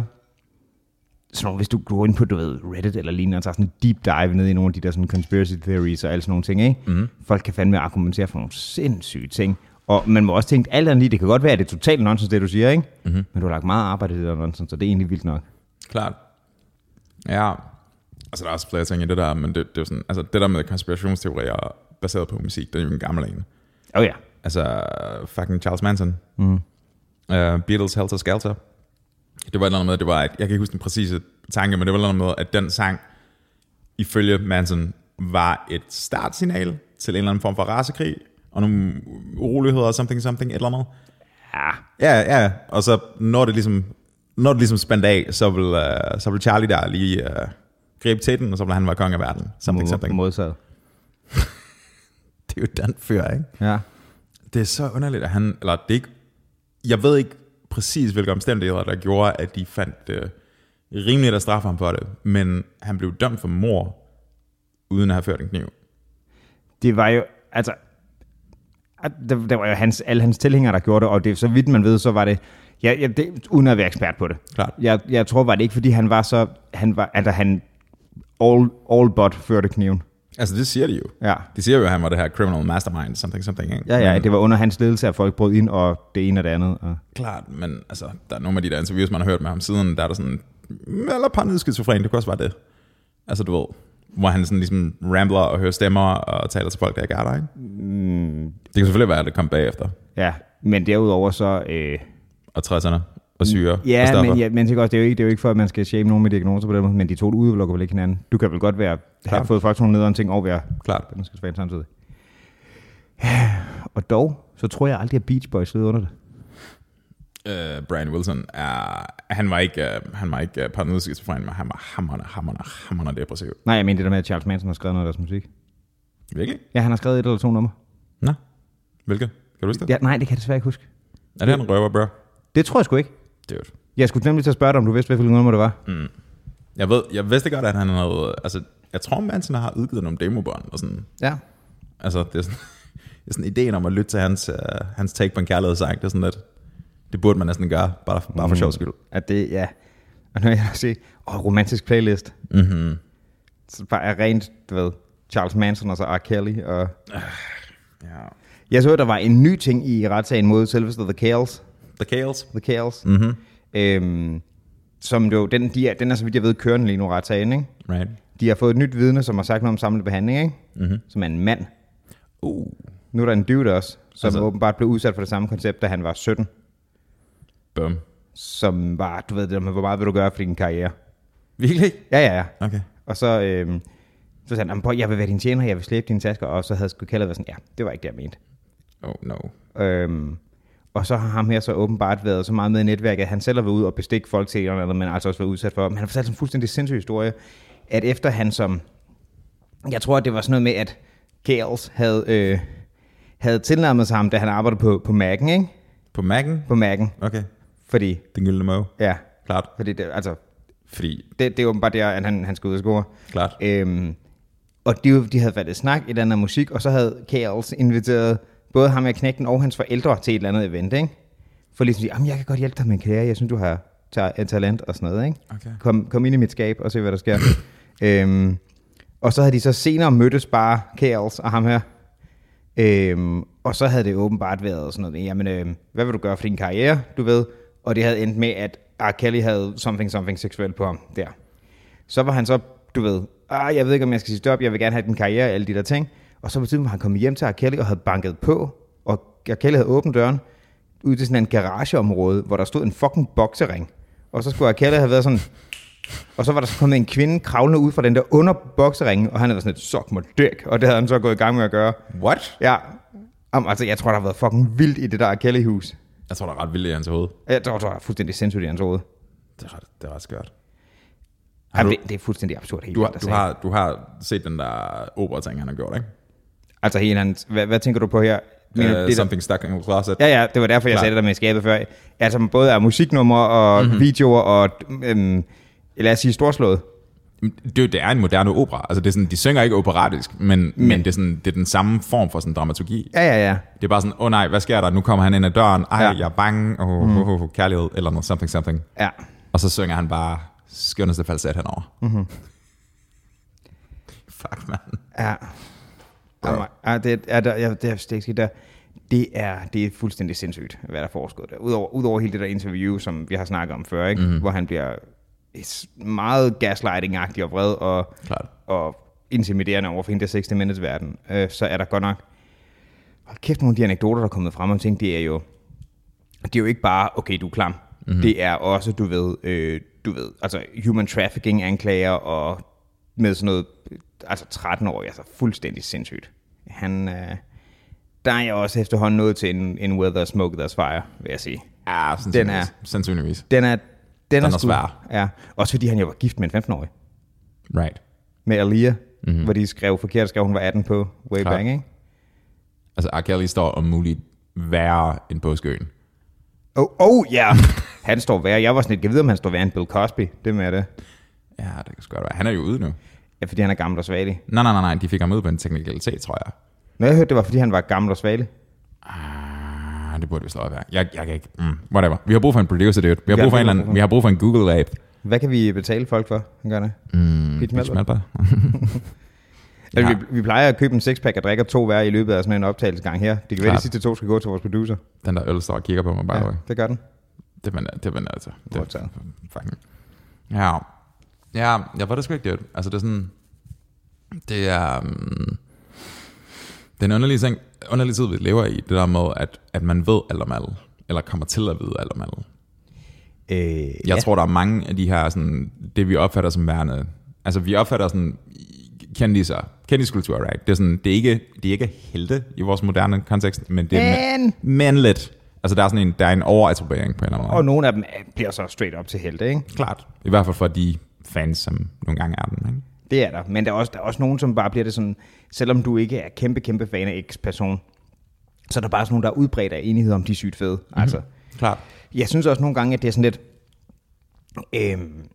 sådan nogle, hvis du går ind på, du ved, Reddit eller lignende, og tager sådan en deep dive ned i nogle af de der sådan conspiracy theories og alle sådan nogle ting, ikke? Mm. Folk kan fandme argumentere for nogle sindssyge ting. Og man må også tænke, alt andet lige, det kan godt være, at det er totalt nonsens, det du siger, ikke? Mm-hmm. Men du har lagt meget arbejde i det der nonsens, så det er egentlig vildt nok. Klart. Ja, altså der er også flere ting i det der, men det, det er sådan, altså det der med konspirationsteorier baseret på musik, det er jo en gammel en. Oh, ja. Altså fucking Charles Manson. Mm. Uh, Beatles Helter Skelter. Det var et eller andet med, det var, at, jeg kan ikke huske den præcise tanke, men det var et eller andet med, at den sang, ifølge Manson, var et startsignal til en eller anden form for rasekrig, og nogle uroligheder, something, something, et eller andet. Ja, Ja, ja, og så når det ligesom, når det ligesom spændt af, så vil, uh, så vil Charlie der lige uh, gribe til den, og så vil han være konge af verden. Something, something. modsat. Det er jo den fyr, ikke? Ja. Det er så underligt, at han, eller det er ikke, jeg ved ikke præcis, hvilke omstændigheder, der gjorde, at de fandt det rimeligt at straffe ham for det, men han blev dømt for mor, uden at have ført en kniv. det var jo, altså, det, det var jo hans, alle hans tilhængere, der gjorde det, og det, så vidt man ved, så var det, ja, ja, det uden at være ekspert på det. Klart. Jeg, jeg tror, var det ikke, fordi han var så, han var, altså han all, all but førte kniven. Altså det siger de jo. Ja. De siger jo, at han var det her criminal mastermind, something, something. Ikke? Ja, ja, Men, det var under hans ledelse, at folk brød ind, og det ene og det andet. Og, Klart, men altså, der er nogle af de der interviews, man har hørt med ham siden, der er der sådan, eller paranoid skizofren, det kunne også være det. Altså du ved, hvor han sådan ligesom rambler og hører stemmer og taler til folk, der ikke er der, ikke? mm, Det kan selvfølgelig være, at det kom bagefter. ja, men derudover så... Øh, Og 60'erne og syre og ja, stoffer. men, ja, men det er, også, det, er jo ikke, det er jo ikke for, at man skal shame nogen med diagnoser på den måde, men de to udelukker vel ikke hinanden. Du kan vel godt være, have Klart. fået folk sådan nogle nederen ting, og være Klart. den skal svage samtidig. Og dog, så tror jeg aldrig, at Beach Boys led under det. uh, Brian Wilson er, han var ikke, uh, han var ikke uh, paranoid skizofren, men han var hammerne, hammerne, hammerne depressiv. Nej, jeg mener det der med, at Charles Manson har skrevet noget af deres musik. Virkelig? Ja, han har skrevet et eller to numre. Nå. Hvilket? Kan du huske det? Ja, nej, det kan jeg desværre ikke huske. Er det en røver, bro? Det tror jeg sgu ikke. Dude. Jeg skulle nemlig til at spørge dig, om du vidste, hvilket nummer det var. Mm. Jeg, ved, jeg vidste godt, at han havde... Altså, jeg tror, Manson har udgivet nogle demobånd og sådan. Ja. Altså, det er sådan, det er sådan ideen om at lytte til hans, uh, hans take på en kærlighedssang. Det er sådan lidt... Det burde man næsten gøre, bare, bare for Mm. sjov skyld. At det, ja. Og nu har jeg set, åh, romantisk playlist. Mm-hmm. Så bare er rent, du ved, Charles Manson og så R. Kelly. Og... Ja. Jeg så, at der var en ny ting i retssagen mod selveste The Kales. The Kales. The Kales. Mm-hmm. Øhm, som jo, den, de er, den er så vidt jeg ved kørende lige nu retssagen, ikke? Right. De har fået et nyt vidne, som har sagt noget om samlet behandling, ikke? Mm-hmm. Som er en mand. Uh. Nu er der en dude også, som Altså- åbenbart blev udsat for det samme koncept, da han var 17. Bum. Som var, du ved det med, hvor meget vil du gøre for din karriere? Virkelig? Ja, ja, ja. Okay. Og så, øhm, så sagde han, "Jamen, prøv, jeg vil være din tjener, jeg vil slæbe dine tasker. Og så havde sgu kaldet været sådan, ja, det var ikke det, jeg mente. Oh no. Øhm, og så har ham her så åbenbart været så meget med i netværket, at han selv har været ude og bestikke folk til eller andet, men altså også været udsat for. Men han har fortalt en fuldstændig sindssyg historie, at efter han som, jeg tror, at det var sådan noget med, at Gales havde, øh, havde tilnærmet sig ham, da han arbejdede på, på Mac'en, ikke? På Mac'en? På Mac'en, Okay. fordi, Den gyldne må. ja, Klart. fordi det, altså, Fordi, det, det er åbenbart der, at han, han skal ud og score. klart. Øhm, og de, de havde været et snak i den her musik, og så havde Kales inviteret både ham med knækken og hans forældre til et eller andet event, ikke? For ligesom at sige, "Jamen, jeg kan godt hjælpe dig med en karriere, jeg synes, du har ta- et talent og sådan noget, ikke? Okay. Kom, kom ind i mit skab og se, hvad der sker. øhm, og så havde de så senere mødtes bare, Kales og ham her. Øhm, og så havde det åbenbart været sådan noget, jamen, øhm, hvad vil du gøre for din karriere, du ved? Og det havde endt med, at R. Kelly havde something, something seksuelt på ham der. Så var han så, du ved, ah, jeg ved ikke, om jeg skal sige stop, jeg vil gerne have den karriere, alle de der ting. Og så på tiden var han kommet hjem til R. Kelly og havde banket på, og R. Kelly havde åbnet døren ud til sådan en garageområde, hvor der stod en fucking boksering. Og så skulle R. Kelly have været sådan, og så var der så kommet en kvinde kravlende ud fra den der under bokseringen, og han havde sådan et sok mod dæk, og det havde han så gået i gang med at gøre. What? Ja, Om, altså jeg tror, der har været fucking vildt i det der R. Kelly-hus. Jeg tror, der er ret vildt i hans hoved. Jeg tror, der er fuldstændig sindssygt i hans hoved. Det er ret, det er ret skørt. Jamen, du- det, det er fuldstændig absurd helt Du har, du, har, du har set den der opera-ting, han har gjort, ikke? Altså hele hans, hvad, hvad tænker du på her? Mener, Uh, det der- something stuck in closet. Ja, ja, det var derfor, jeg Klar. sagde det der med skabet før. Altså både er musiknumre og Mhm. mm-hmm. videoer og, øhm, lad os sige, storslået. Det, er jo- det er en moderne opera. Altså, det er sådan, de synger ikke operatisk, men, men. men det, er sådan, det er den samme form for sådan dramaturgi. Ja, ja, ja. Det er bare sådan, åh oh, nej, hvad sker der? Nu kommer han ind ad døren. Ej, Ja. jeg er bange. Oh, mm. oh, oh, kærlighed, eller noget, something, something. Ja, Og så synger han bare skønneste falset henover. Mm-hmm. Fuck, man. ja. Ja, det, er der, ja, det er det er ikke der. Det er, det er fuldstændig sindssygt, hvad der foregår der. Udover, udover hele det der interview, som vi har snakket om før, ikke? Mm-hmm. hvor han bliver meget gaslighting-agtig og vred og, Klart. og intimiderende over for hende der 60 Minutes verden, øh, så er der godt nok... Hold kæft, nogle af de anekdoter, der er kommet frem om ting, det er jo... Det er jo ikke bare, okay, du er klam. Mm-hmm. Det er også, du ved, øh, du ved, altså human trafficking anklager og med sådan noget, altså 13 år, altså fuldstændig sindssygt. Han, øh, der er jeg også efterhånden nået til en, en where there's smoke, there's fire, vil jeg sige. Ja, Den er- sandsynligvis. Den er, den, er sgu- svær. Ja, også fordi han jo var gift med en 15-årig. Right. Med Alia, mm-hmm. hvor de skrev forkert, skrev hun var 18 på way Klart. back, ikke? Altså, R. Kelly står om muligt værre end påskeøen. Oh, oh ja, han står værre. Jeg var sådan lidt, jeg ved, om han står værre end Bill Cosby. Det med det. Ja, det kan sgu godt være. Han er jo ude nu. Ja, fordi han er gammel og svagelig. Nej, nej, nej, nej. De fik ham ud på en teknikalitet, tror jeg. Når jeg hørte, det var, fordi han var gammel og svagelig. Ah, det burde vi slå af. Jeg, jeg kan ikke. Mm, whatever. Vi har brug for en producer, dude. Vi har, brug for en, anden, vi har brug for en Google app. Hvad kan vi betale folk for, han gør det? Mm, Melba. Altså, Ja. vi, vi, plejer at købe en sixpack og drikke to hver i løbet af sådan en optagelsesgang her. Det kan være, Klart. de sidste to skal gå til vores producer. Den der øl står og kigger på mig, the Ja, det gør den. Det var det var altså. Det, fucking. Ja. Ja, jeg var det sgu ikke det. Altså det er sådan, det er, um, det er en underlig, ting, underlig tid, vi lever i, det der med, at, at man ved alt om alle, eller kommer til at vide alt om alle. Øh, Jeg ja. tror, der er mange af de her, sådan, det vi opfatter som værende, altså vi opfatter sådan kendiser, kendiskultur, right? Det er, sådan, det er, ikke, det er ikke helte i vores moderne kontekst, men det er Men- men lidt. Altså der er sådan en, der er en overattribuering på en eller anden måde. Og nogle af dem er- bliver så straight up til helte, ikke? Klart. I hvert fald for de fans, som nogle gange er den. Ikke? Det er der. Men der er, også, der er også nogen, som bare bliver det sådan, selvom du ikke er kæmpe, kæmpe fan af X-person, så er der bare sådan nogen, der er udbredt af enighed om, de er sygt fede. Mm-hmm. Altså, Klart. jeg synes også nogle gange, at det er sådan lidt... Øhm,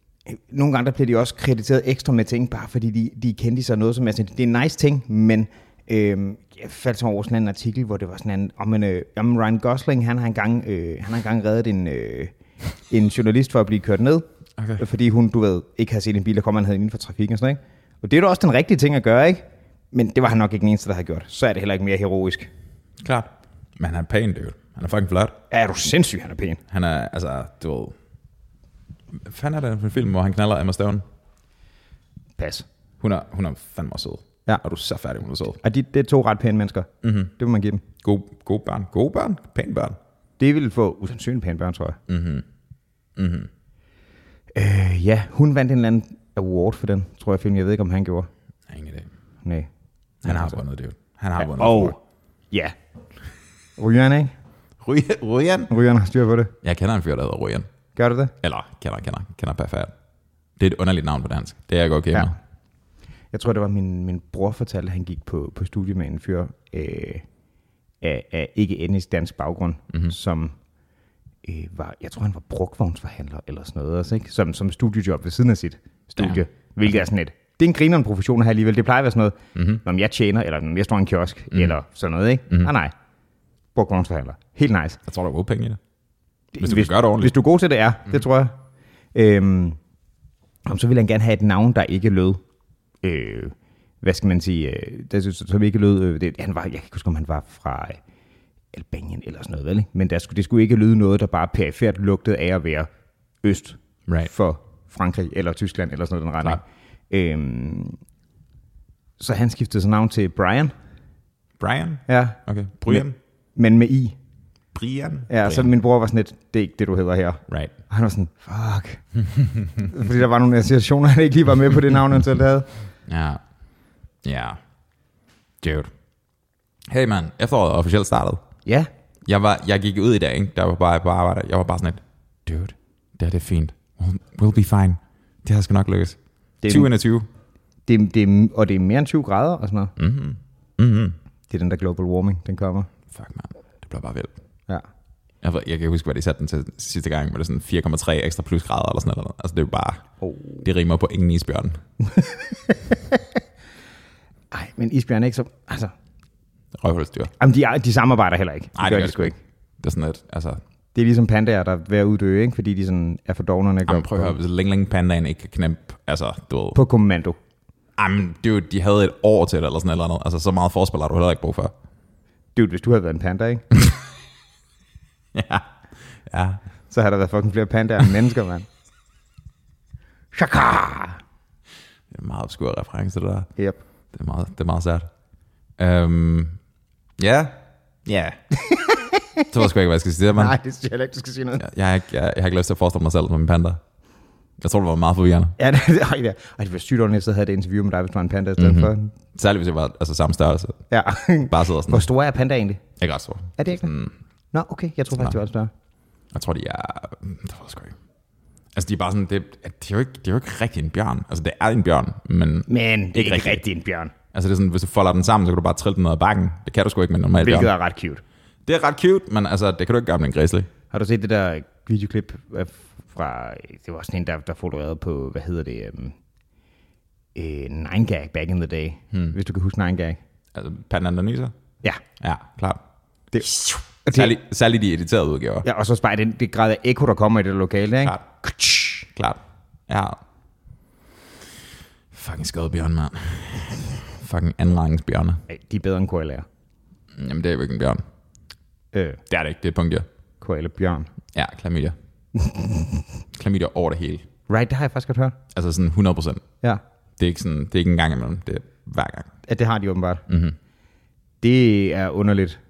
nogle gange der bliver de også krediteret ekstra med ting, bare fordi de, de kendte sig noget, som er sådan, det er en nice ting, men øhm, jeg faldt så over sådan en artikel, hvor det var sådan en, om en, øh, om Ryan Gosling, han har engang, øh, han har engang reddet en, øh, en journalist for at blive kørt ned, Okay. fordi hun, du ved, ikke havde set en bil, der kom, han havde inden for trafikken og sådan noget, ikke? Og det er jo også den rigtige ting at gøre, ikke? Men det var han nok ikke den eneste, der havde gjort. Så er det heller ikke mere heroisk. Klart. Men han er pæn, dude. Han er fucking flot. Ja, er du sindssyg, han er pæn. Han er, altså, du ved... Hvad fanden er det for en film, hvor han knaller Emma Stone? Pas. Hun er, hun er fandme sød. Ja. Og du er så færdig, hun er sød. Og de, det er to ret pæne mennesker. Mm-hmm. Det må man give dem. God, gode børn. Gode børn. Pæne børn. Det ville få usandsynligt pæne børn, tror jeg. Mm-hmm. Mm-hmm. Øh, ja, hun vandt en eller anden award for den, tror jeg, film. Jeg ved ikke, om han gjorde. Har ingen idé. Nej. Han har vundet det. Han har vundet og det. ja. Rygeren, ikke? Ry- Ryan? Rygeren har styr på det. Jeg kender en fyr, der hedder Ryan. Gør du det? Eller kender, kender, kender perfekt. Det er et underligt navn på dansk. Det er jeg godt okay Ja. med. Jeg tror, det var min, min bror fortalte, at han gik på, på studie med en fyr øh, af, af ikke etnisk dansk baggrund, mm-hmm. som øh, var, jeg tror, han var brugvognsforhandler eller sådan noget også, ikke? Som, som studiejob ved siden af sit studie. Ja. Hvilket er sådan et, det er en grineren profession at have alligevel. Det plejer at være sådan noget, mm-hmm. når jeg tjener, eller når jeg står en kiosk, mm. eller sådan noget, ikke? Mm-hmm. Nej, nej. Brugvognsforhandler. Helt nice. Jeg tror, der er gode penge i det. Hvis du hvis, kan gøre det ordentligt. Hvis du er god til det, er. Mm. Det tror jeg. Øhm, så vil han gerne have et navn, der ikke lød. Øh, hvad skal man sige? Øh, der, så, så ikke lød... Øh, det, han var, jeg kan ikke huske, om han var fra øh, Albanien eller sådan noget, vel? Men der skulle, det skulle ikke lyde noget, der bare perifært lugtede af at være øst Right. for Frankrig eller Tyskland eller sådan noget den retning. Øhm, så han skiftede så navn til Brian. Brian? Ja. Okay. Brian? Men, men med I. Brian? Ja, så Brian. min bror var sådan lidt, det er ikke det, du hedder her. Right. Og han var sådan, fuck. Fordi der var nogle associationer, han ikke lige var med på det navn, han selv havde. Ja. Ja. Dude. Hey man, efteråret er officielt startet. Ja, Jeg, var, jeg gik ud i dag, ikke? der var bare på arbejde. Jeg var bare sådan lidt, dude, det her det er fint. We'll, be fine. Det her skal nok lykkes. Det er- 2021. det, det, og det er mere end 20 grader og sådan noget. Mm-hmm. Mm-hmm. Det er den der global warming, den kommer. Fuck man, det bliver bare vildt. Ja. Jeg, jeg kan huske, hvad de satte den til sidste gang, men det er sådan 4,3 ekstra plus grader eller sådan noget. Altså det er jo bare, Oh. det rimer på ingen isbjørn. Ej, men isbjørn er ikke så... Altså, Røvhulsdyr. jamen, de, er, de samarbejder heller ikke. Nej, gør de sgu ikke. Det er sådan et, altså, Det er ligesom pandaer, der er ved at uddø, ikke? Fordi de sådan er for dognerne og jamen, prøv at høre, hvis længe, længe pandaen ikke kan knæppe, altså, du ved, på kommando. jamen, dude, de havde et år til det, eller sådan et eller andet. Altså, så meget forspil har du heller ikke brug for. Dude, hvis du havde været en panda, ikke? ja. Ja. Så havde der været fucking flere pandaer end mennesker, mand. Shaka! Det er en meget obskur reference, det der. Yep. Det er meget, det er meget sært. Øhm, ja. Ja. ved jeg sgu ikke, hvad jeg skal sige. Men Nej, det synes jeg heller ikke, du skal sige noget. jeg, jeg, har ikke, jeg, jeg, har ikke lyst til at forestille mig selv som en panda. Jeg tror, det var meget forvirrende. Ja, det, det, ej, det, ej, det var sygt ordentligt, så havde det interview med dig, hvis du var en panda i stedet mm-hmm. Særligt, hvis jeg var altså, samme størrelse. for. Ja. Bare sidder sådan. Hvor stor er panda egentlig? Ikke ret stor. Er det ikke det? Mm, Nå, okay, jeg tror faktisk, det var større. jeg tror, de er... Det jeg sgu ikke. Altså, de er bare sådan... Det, det, er jo ikke, det er jo ikke rigtig en bjørn. Altså, det er en bjørn, men... Men det er ikke, rigtigt. rigtig en bjørn, Altså, det er sådan, hvis du folder den sammen, så kan du bare trille den ned ad bakken. Det kan du sgu ikke med en normal hvilket bjørn. er ret cute. Det er ret cute, men altså, det kan du ikke gøre med en grislig. Har du set det der videoklip øh, fra, det var sådan en, der, der fotogrerede på, hvad hedder det, um, uh, Nine Gag back in the day, hmm. hvis du kan huske Nine Gag. Altså, nyser. Ja. Ja, klart. Det, det, Særligt, særligt de editerede udgaver. ja, og så bare den, det grad af ekko, der kommer i det lokale, ikke? Klart. Klart. Ja. Fucking skadebjørn, mand. Fucking andenrangsbjørne. Ej, de er bedre end koalaer. Jamen, det er jo ikke en bjørn. Øh, Det er det ikke, det er et punktdyr. koala bjørn. Ja, klamydia. klamydia over det hele. Right, det har jeg faktisk godt hørt. Altså sådan 100 procent. Ja, Det er ikke sådan, det er ikke en gang imellem, det er hver gang. at det har de åbenbart. Mm-hmm. Det er underligt.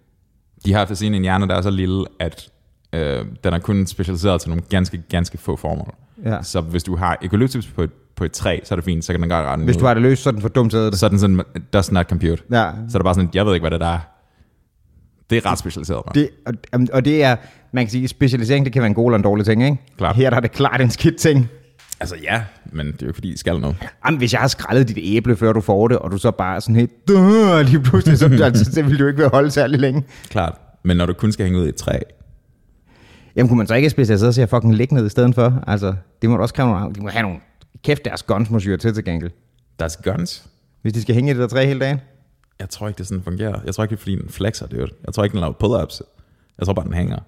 De har for sin en hjerne, der er så lille, at øh, den er kun specialiseret til nogle ganske, ganske få formål. Ja. Så hvis du har eukalyptus på et, på et træ, så er det fint, så kan den godt rende Hvis du har det løst, så er den for dumt det. Så er den sådan, does not compute. Ja, Så er det bare sådan, jeg ved ikke, hvad det der er. Det er ret specialiseret. Det... Det, og, og det er, man kan sige, specialisering, det kan være en god eller en dårlig ting, ikke? Klart. Her der er det klart en skidt ting. Altså ja, men det er jo fordi, I skal noget. Jamen, hvis jeg har skrællet dit æble, før du får det, og du så bare sådan helt, "Duh", lige pludselig, så, altså, så vil du ikke være holde særlig længe. Klart. Men når du kun skal hænge ud i et træ, Jamen, kunne man så ikke specialisere sig at fucking ligge ned i stedet for? Altså, det må du også kræve nogle, de må have nogle, kæft deres guns må syre til til gengæld. there's guns. Hvis de skal hænge i det der træ hele dagen. Jeg tror ikke, det sådan fungerer. Jeg tror ikke, det er fordi, den flexer, det. Jeg tror ikke, den laver pull-ups. Jeg tror bare, den hænger.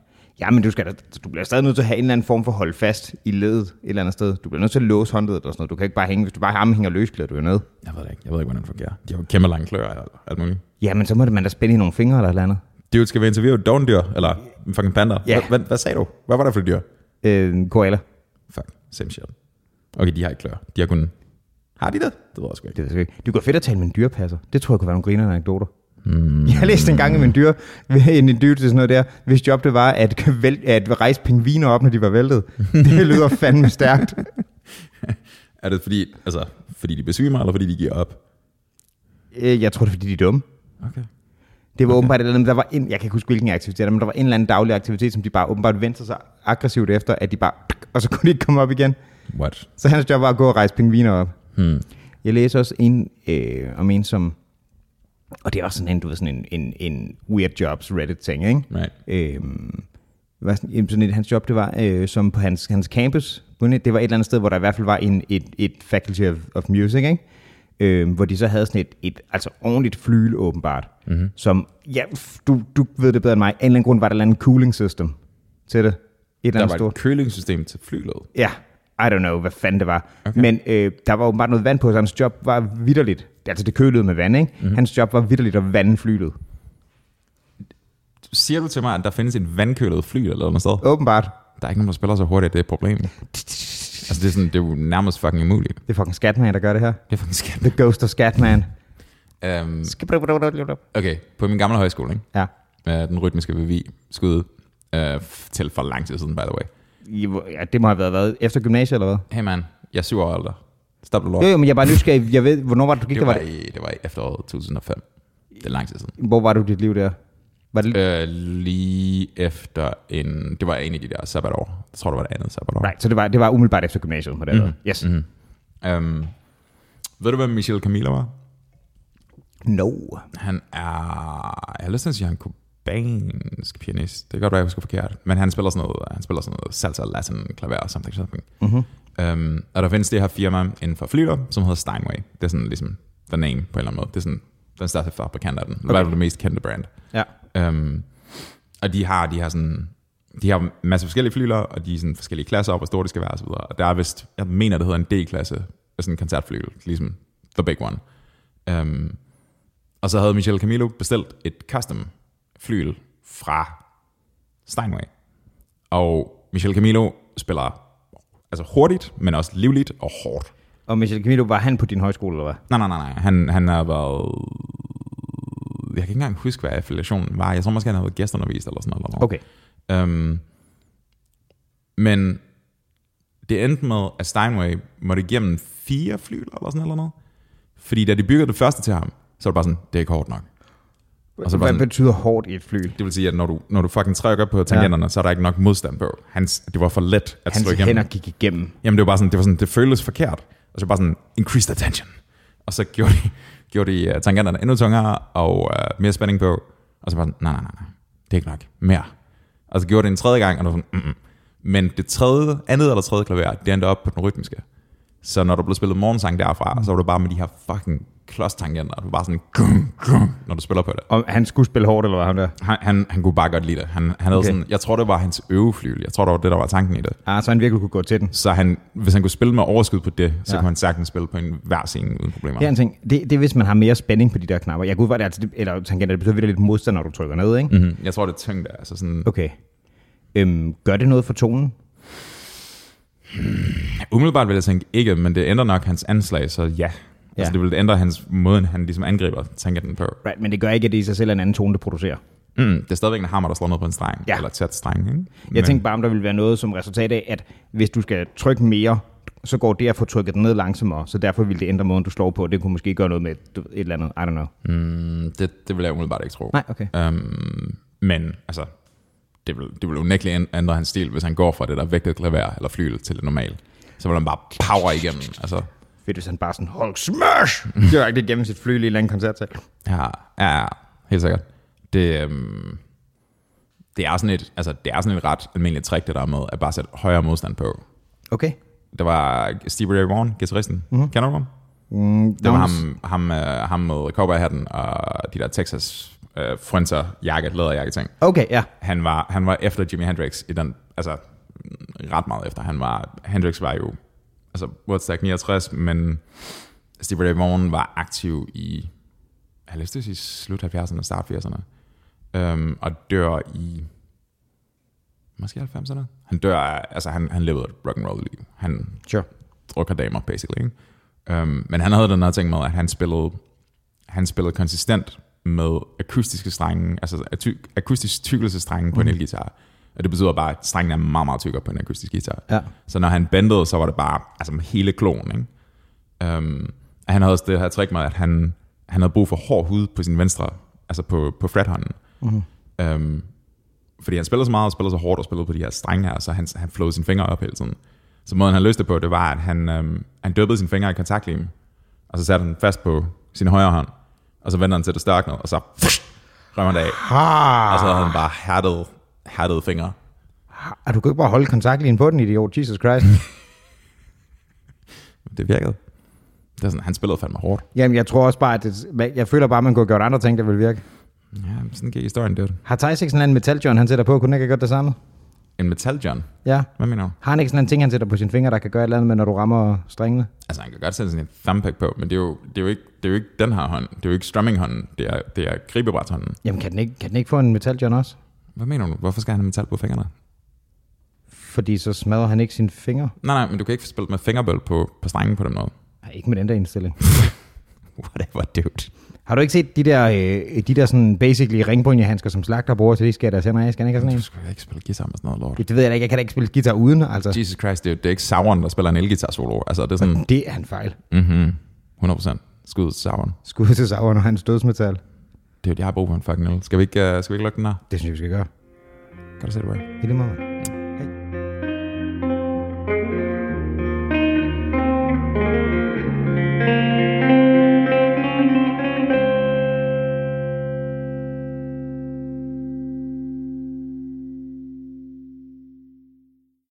Ja, men du, skal da, du bliver stadig nødt til at have en eller anden form for hold fast i ledet et eller andet sted. Du bliver nødt til at låse håndledet og sådan noget. Du kan ikke bare hænge, hvis du bare ham hænger løs, bliver du jo ned. Jeg ved det ikke. Jeg ved ikke, hvordan det fungerer. De har jo kæmpe lange klør og alt muligt. Ja, men så må det man da spænde i nogle fingre eller et eller andet. Det skal vi interviewe et dogndyr, eller en fucking panda. Ja. Hvad, hvad, hvad, sagde du? Hvad var der for et dyr? Øh, koala. Fuck, same shit. Okay, de har ikke klør. De har kun... Har de det? Det ved jeg sgu ikke. Det, ved jeg ikke. det kunne være fedt at tale med en dyrepasser. Det tror jeg kunne være nogle griner anekdoter. Hmm. Jeg læste en gang med en dyr, en dyr til sådan noget der, hvis job det var at, væl, at rejse pingviner op, når de var væltet. Det lyder fandme stærkt. Er det fordi, altså, fordi de besvimer, eller fordi de giver op? Øh, Jeg tror det er, fordi de er dumme. Okay. Det var okay. åbenbart et eller andet, der var en, jeg kan ikke huske hvilken aktivitet, men der var en eller anden daglig aktivitet, som de bare åbenbart vendte sig aggressivt efter, at de bare, og så kunne de ikke komme op igen. What? Så hans job var at gå og rejse pingviner op. Hmm. Jeg læser også en øh, om en, som, og det er også sådan en, du ved, sådan en, en, en weird jobs Reddit ting, ikke? Right. Øhm, hvad sådan, sådan et, hans job, det var øh, som på hans, hans campus, det var et eller andet sted, hvor der i hvert fald var en, et, et faculty of, of music, ikke? Øhm, hvor de så havde sådan et, et altså ordentligt flyle åbenbart, mm-hmm. som, ja, du, du ved det bedre end mig, af en eller anden grund var der et eller andet cooling system til det. Et eller Der andet var stort. et kølingssystem til flylet. Ja, I don't know, hvad fanden det var. Okay. Men øh, der var åbenbart noget vand på, så hans job var vidderligt. Altså det kølede med vand, ikke? Mm-hmm. Hans job var vidderligt at vande flylet. Siger du til mig, at der findes en vandkølet fly eller noget sted? Åbenbart. Der er ikke nogen, der spiller så hurtigt, at det er et problem. Altså, det er, sådan, det er jo nærmest fucking umuligt. Det er fucking Scatman, der gør det her. Det er fucking skæmt. The Ghost of Scatman. Um, Ja. okay, på min gamle højskole, ikke? Uh, den rytmiske revi skud uh, til for lang tid siden, by the way. I- ja, det må have været, været efter gymnasiet, eller hvad? Hey man, jeg er syv år ældre. Stop det lort. Jo, jo, men jeg er bare nysgerrig. Jeg ved, hvornår var det, du gik Det der? var, Var det, i, det var i efteråret 2005. Det er lang tid siden. hvor var du dit liv der? Var det, Øh, lige efter en... Det var en af de der sabbatår. Jeg tror, det var det andet sabbatår. right, så det var, det var umiddelbart efter gymnasiet på den måde. Yes. Mm-hmm. Um, ved du, hvem Michel Camilo var? No. Han er... Jeg har lyst til at sige, han er kubansk pianist. Det kan godt være, jeg husker forkert. Men han spiller sådan noget, han spiller sådan noget salsa, latin, klaver, something, something. Mm-hmm. Um, og der findes det her firma inden for flytter, som hedder Steinway. Det er sådan ligesom the name på en eller anden måde. Det er sådan den største fabrikant af den. Okay. Hvad er det mest kendte brand? Ja. Um, og de har, de har sådan, de har en masse forskellige flyler, og de er sådan forskellige klasser op, hvor store de skal være osv. Og der er vist, jeg mener, det hedder en D-klasse, sådan en koncertflyl, ligesom the big one. Um, og så havde Michel Camilo bestilt et custom flyl fra Steinway. Og Michel Camilo spiller altså hurtigt, men også livligt og hårdt. Og Michel Camilo, var han på din højskole, eller hvad? Nej, nej, nej, nej. Han, han har været... Jeg kan ikke engang huske, hvad affiliationen var. Jeg tror måske, han havde været gæstundervist eller sådan noget. Eller noget. Okay. Um, men det endte med, at Steinway måtte igennem fire fly eller sådan eller noget. Fordi da de byggede det første til ham, så var det bare sådan, det er ikke hårdt nok. Og så Hvad sådan, betyder hårdt i et fly? det vil sige, at når du, når du fucking trykker på tangenterne, ja. så er der ikke nok modstand på. Hans, det var for let at Hans slå igennem. hænder gik igennem. Jamen det var bare sådan, det var sådan, det føltes forkert. Og så bare sådan, increased attention. Og så gjorde de, gjorde de uh, tangenterne endnu tungere, og uh, mere spænding på. Og så bare sådan, nej, nej, nej, nej, det er ikke nok. Mere. Og så gjorde det en tredje gang, og var sådan, mm, mm. Men det tredje, andet eller tredje klaver, det endte op på den rytmiske. Så når der blev spillet morgensang derfra, så var det bare med de her fucking klods-tangenter. Var bare sådan, gung, gung, når du spiller på det. Og han skulle spille hårdt, eller hvad han der? Han, han, han kunne bare godt lide det. Han, han havde Okay. sådan, jeg tror, det var hans øveflyl. Jeg tror, det var det, der var tanken i det. Ah, så han virkelig kunne gå til den. Så han, hvis han kunne spille med overskud på det, så Ja. kunne han sagtens spille på en hver scene uden problemer. Det er en ting. Det, det er, hvis man har mere spænding på de der knapper. Jeg kunne godt, altså, eller tangenter, det betyder lidt modstand, når du trykker ned, ikke? Mm-hmm. Jeg tror, det er tyngde. Altså sådan, Okay. Øhm, gør det noget for tonen? umiddelbart vil jeg tænke ikke, men det ændrer nok hans anslag, så ja. Ja. Altså, det vil ændre hans måde, han ligesom angriber tangenten på. Right, men det gør ikke, at det i sig selv er en anden tone, det producerer. Mm, det er stadigvæk en hammer, der slår ned på en streng. Ja. Eller tæt streng. Ikke? Jeg tænkte bare, om der ville være noget som resultat af, at hvis du skal trykke mere, så går det at få trykket ned langsommere, så derfor vil det ændre måden, du slår på. Det kunne måske gøre noget med ved, et eller andet. I don't know. Mm, det, det vil jeg umiddelbart ikke tro. Nej, okay. Um, men altså, det vil, det vil unægteligt ændre hans stil, hvis han går fra det der vægtede klaver eller flyl til det normale. Så vil han bare power igennem. Altså, Fedt, hvis han bare sådan, Hulk smash! Direkte igennem sit fly en eller koncertsal. Ja, ja, ja, helt sikkert. Det, øhm, det, er sådan et, altså, det er sådan et ret almindeligt trick, det der med at bare sætte højere modstand på. Okay. Der var Stevie Ray Vaughan, guitaristen. Mhm. Mm-hmm. Kender du ham? Mm, Det var ham, ham, øh, ham med cowboyhatten og de der Texas øh, fronter jakke, læderjakke ting. Okay, ja. Han var, han var efter Jimi Hendrix i den, altså ret meget efter. Han var, Hendrix var jo, altså Woodstock 69, men Stevie Ray Vaughan var aktiv i, jeg lyst til at slut 70'erne, start 80'erne, øhm, og dør i, måske 90'erne. Han dør, altså han, han levede et rock and roll liv. Han Sure. drukker damer, basically. Ikke? Um, men han havde den her ting med, at han spillede, han spillede konsistent med akustiske strenge, altså akustisk tykkelsestrenge på en elgitar. Og det betyder bare, at strengen er meget, meget tykkere på en akustisk guitar. Ja. Så når han bendede, så var det bare altså hele klonen. Ikke? Um, han havde også det her trick med, at han, han havde brug for hård hud på sin venstre, altså på, på frethånden. Mm-hmm. Um, fordi han spillede så meget og spillede så hårdt og spillede på de her strenge her, så han, han flåede sine fingre op hele tiden. Så måden han løste det på, det var, at han, øhm, han dyppede sine fingre i kontaktlim, og så satte han fast på sin højre hånd, og så vendte han til det størknede, og så røg han af. Og så havde han bare hærdet, hærdet fingre. Ah, du kan ikke bare holde kontaktlinjen på den, idiot. Jesus Christ. Det virkede. Det er sådan, han spillede fandme hårdt. Jamen, jeg tror også bare, at det, jeg føler bare, at man kunne have gjort andre ting, der ville virke. Ja, sådan gik historien, det. Har Thijs ikke sådan en anden metal John, han sætter på? Kunne han ikke have gjort det samme? En metal John. Ja. Hvad mener du? Har han ikke sådan en ting, han sætter på sine fingre, der kan gøre et eller andet med, når du rammer strengene? Altså, han kan godt sætte sådan en thumbpick på, men det er jo, det er jo, ikke, det er jo ikke den her hånd. Det er jo ikke strumminghånden. Det er, det er gribebrætshånden. Jamen, kan den ikke, kan den ikke få en metal John også? Hvad mener du? Hvorfor skal han have metal på fingrene? Fordi så smadrer han ikke sine fingre. Nej, nej, men du kan ikke spille med fingerbøl på, på strengen på den måde. Nej, ikke med den der indstilling. Whatever, dude. Har du ikke set de der, øh, de der sådan basically ringbrynjehandsker, som slagter bruger til de skal deres hænder af? Skal han ikke have sådan Du en? skal ikke spille guitar med sådan noget lort. Det ved jeg da ikke. Jeg kan da ikke spille guitar uden, altså. Jesus Christ, det er, det er ikke Sauron, der spiller en elgitar solo. Altså, det er sådan, Det er en fejl. mhm, 100% skud til Sauron. Skud til Sauron og hans dødsmetal. Det er jo, jeg har brug for en fucking øl. Skal vi ikke, uh, skal vi ikke lukke den her? Det synes jeg, vi skal gøre. Kan du se det, Ray? I lige måde.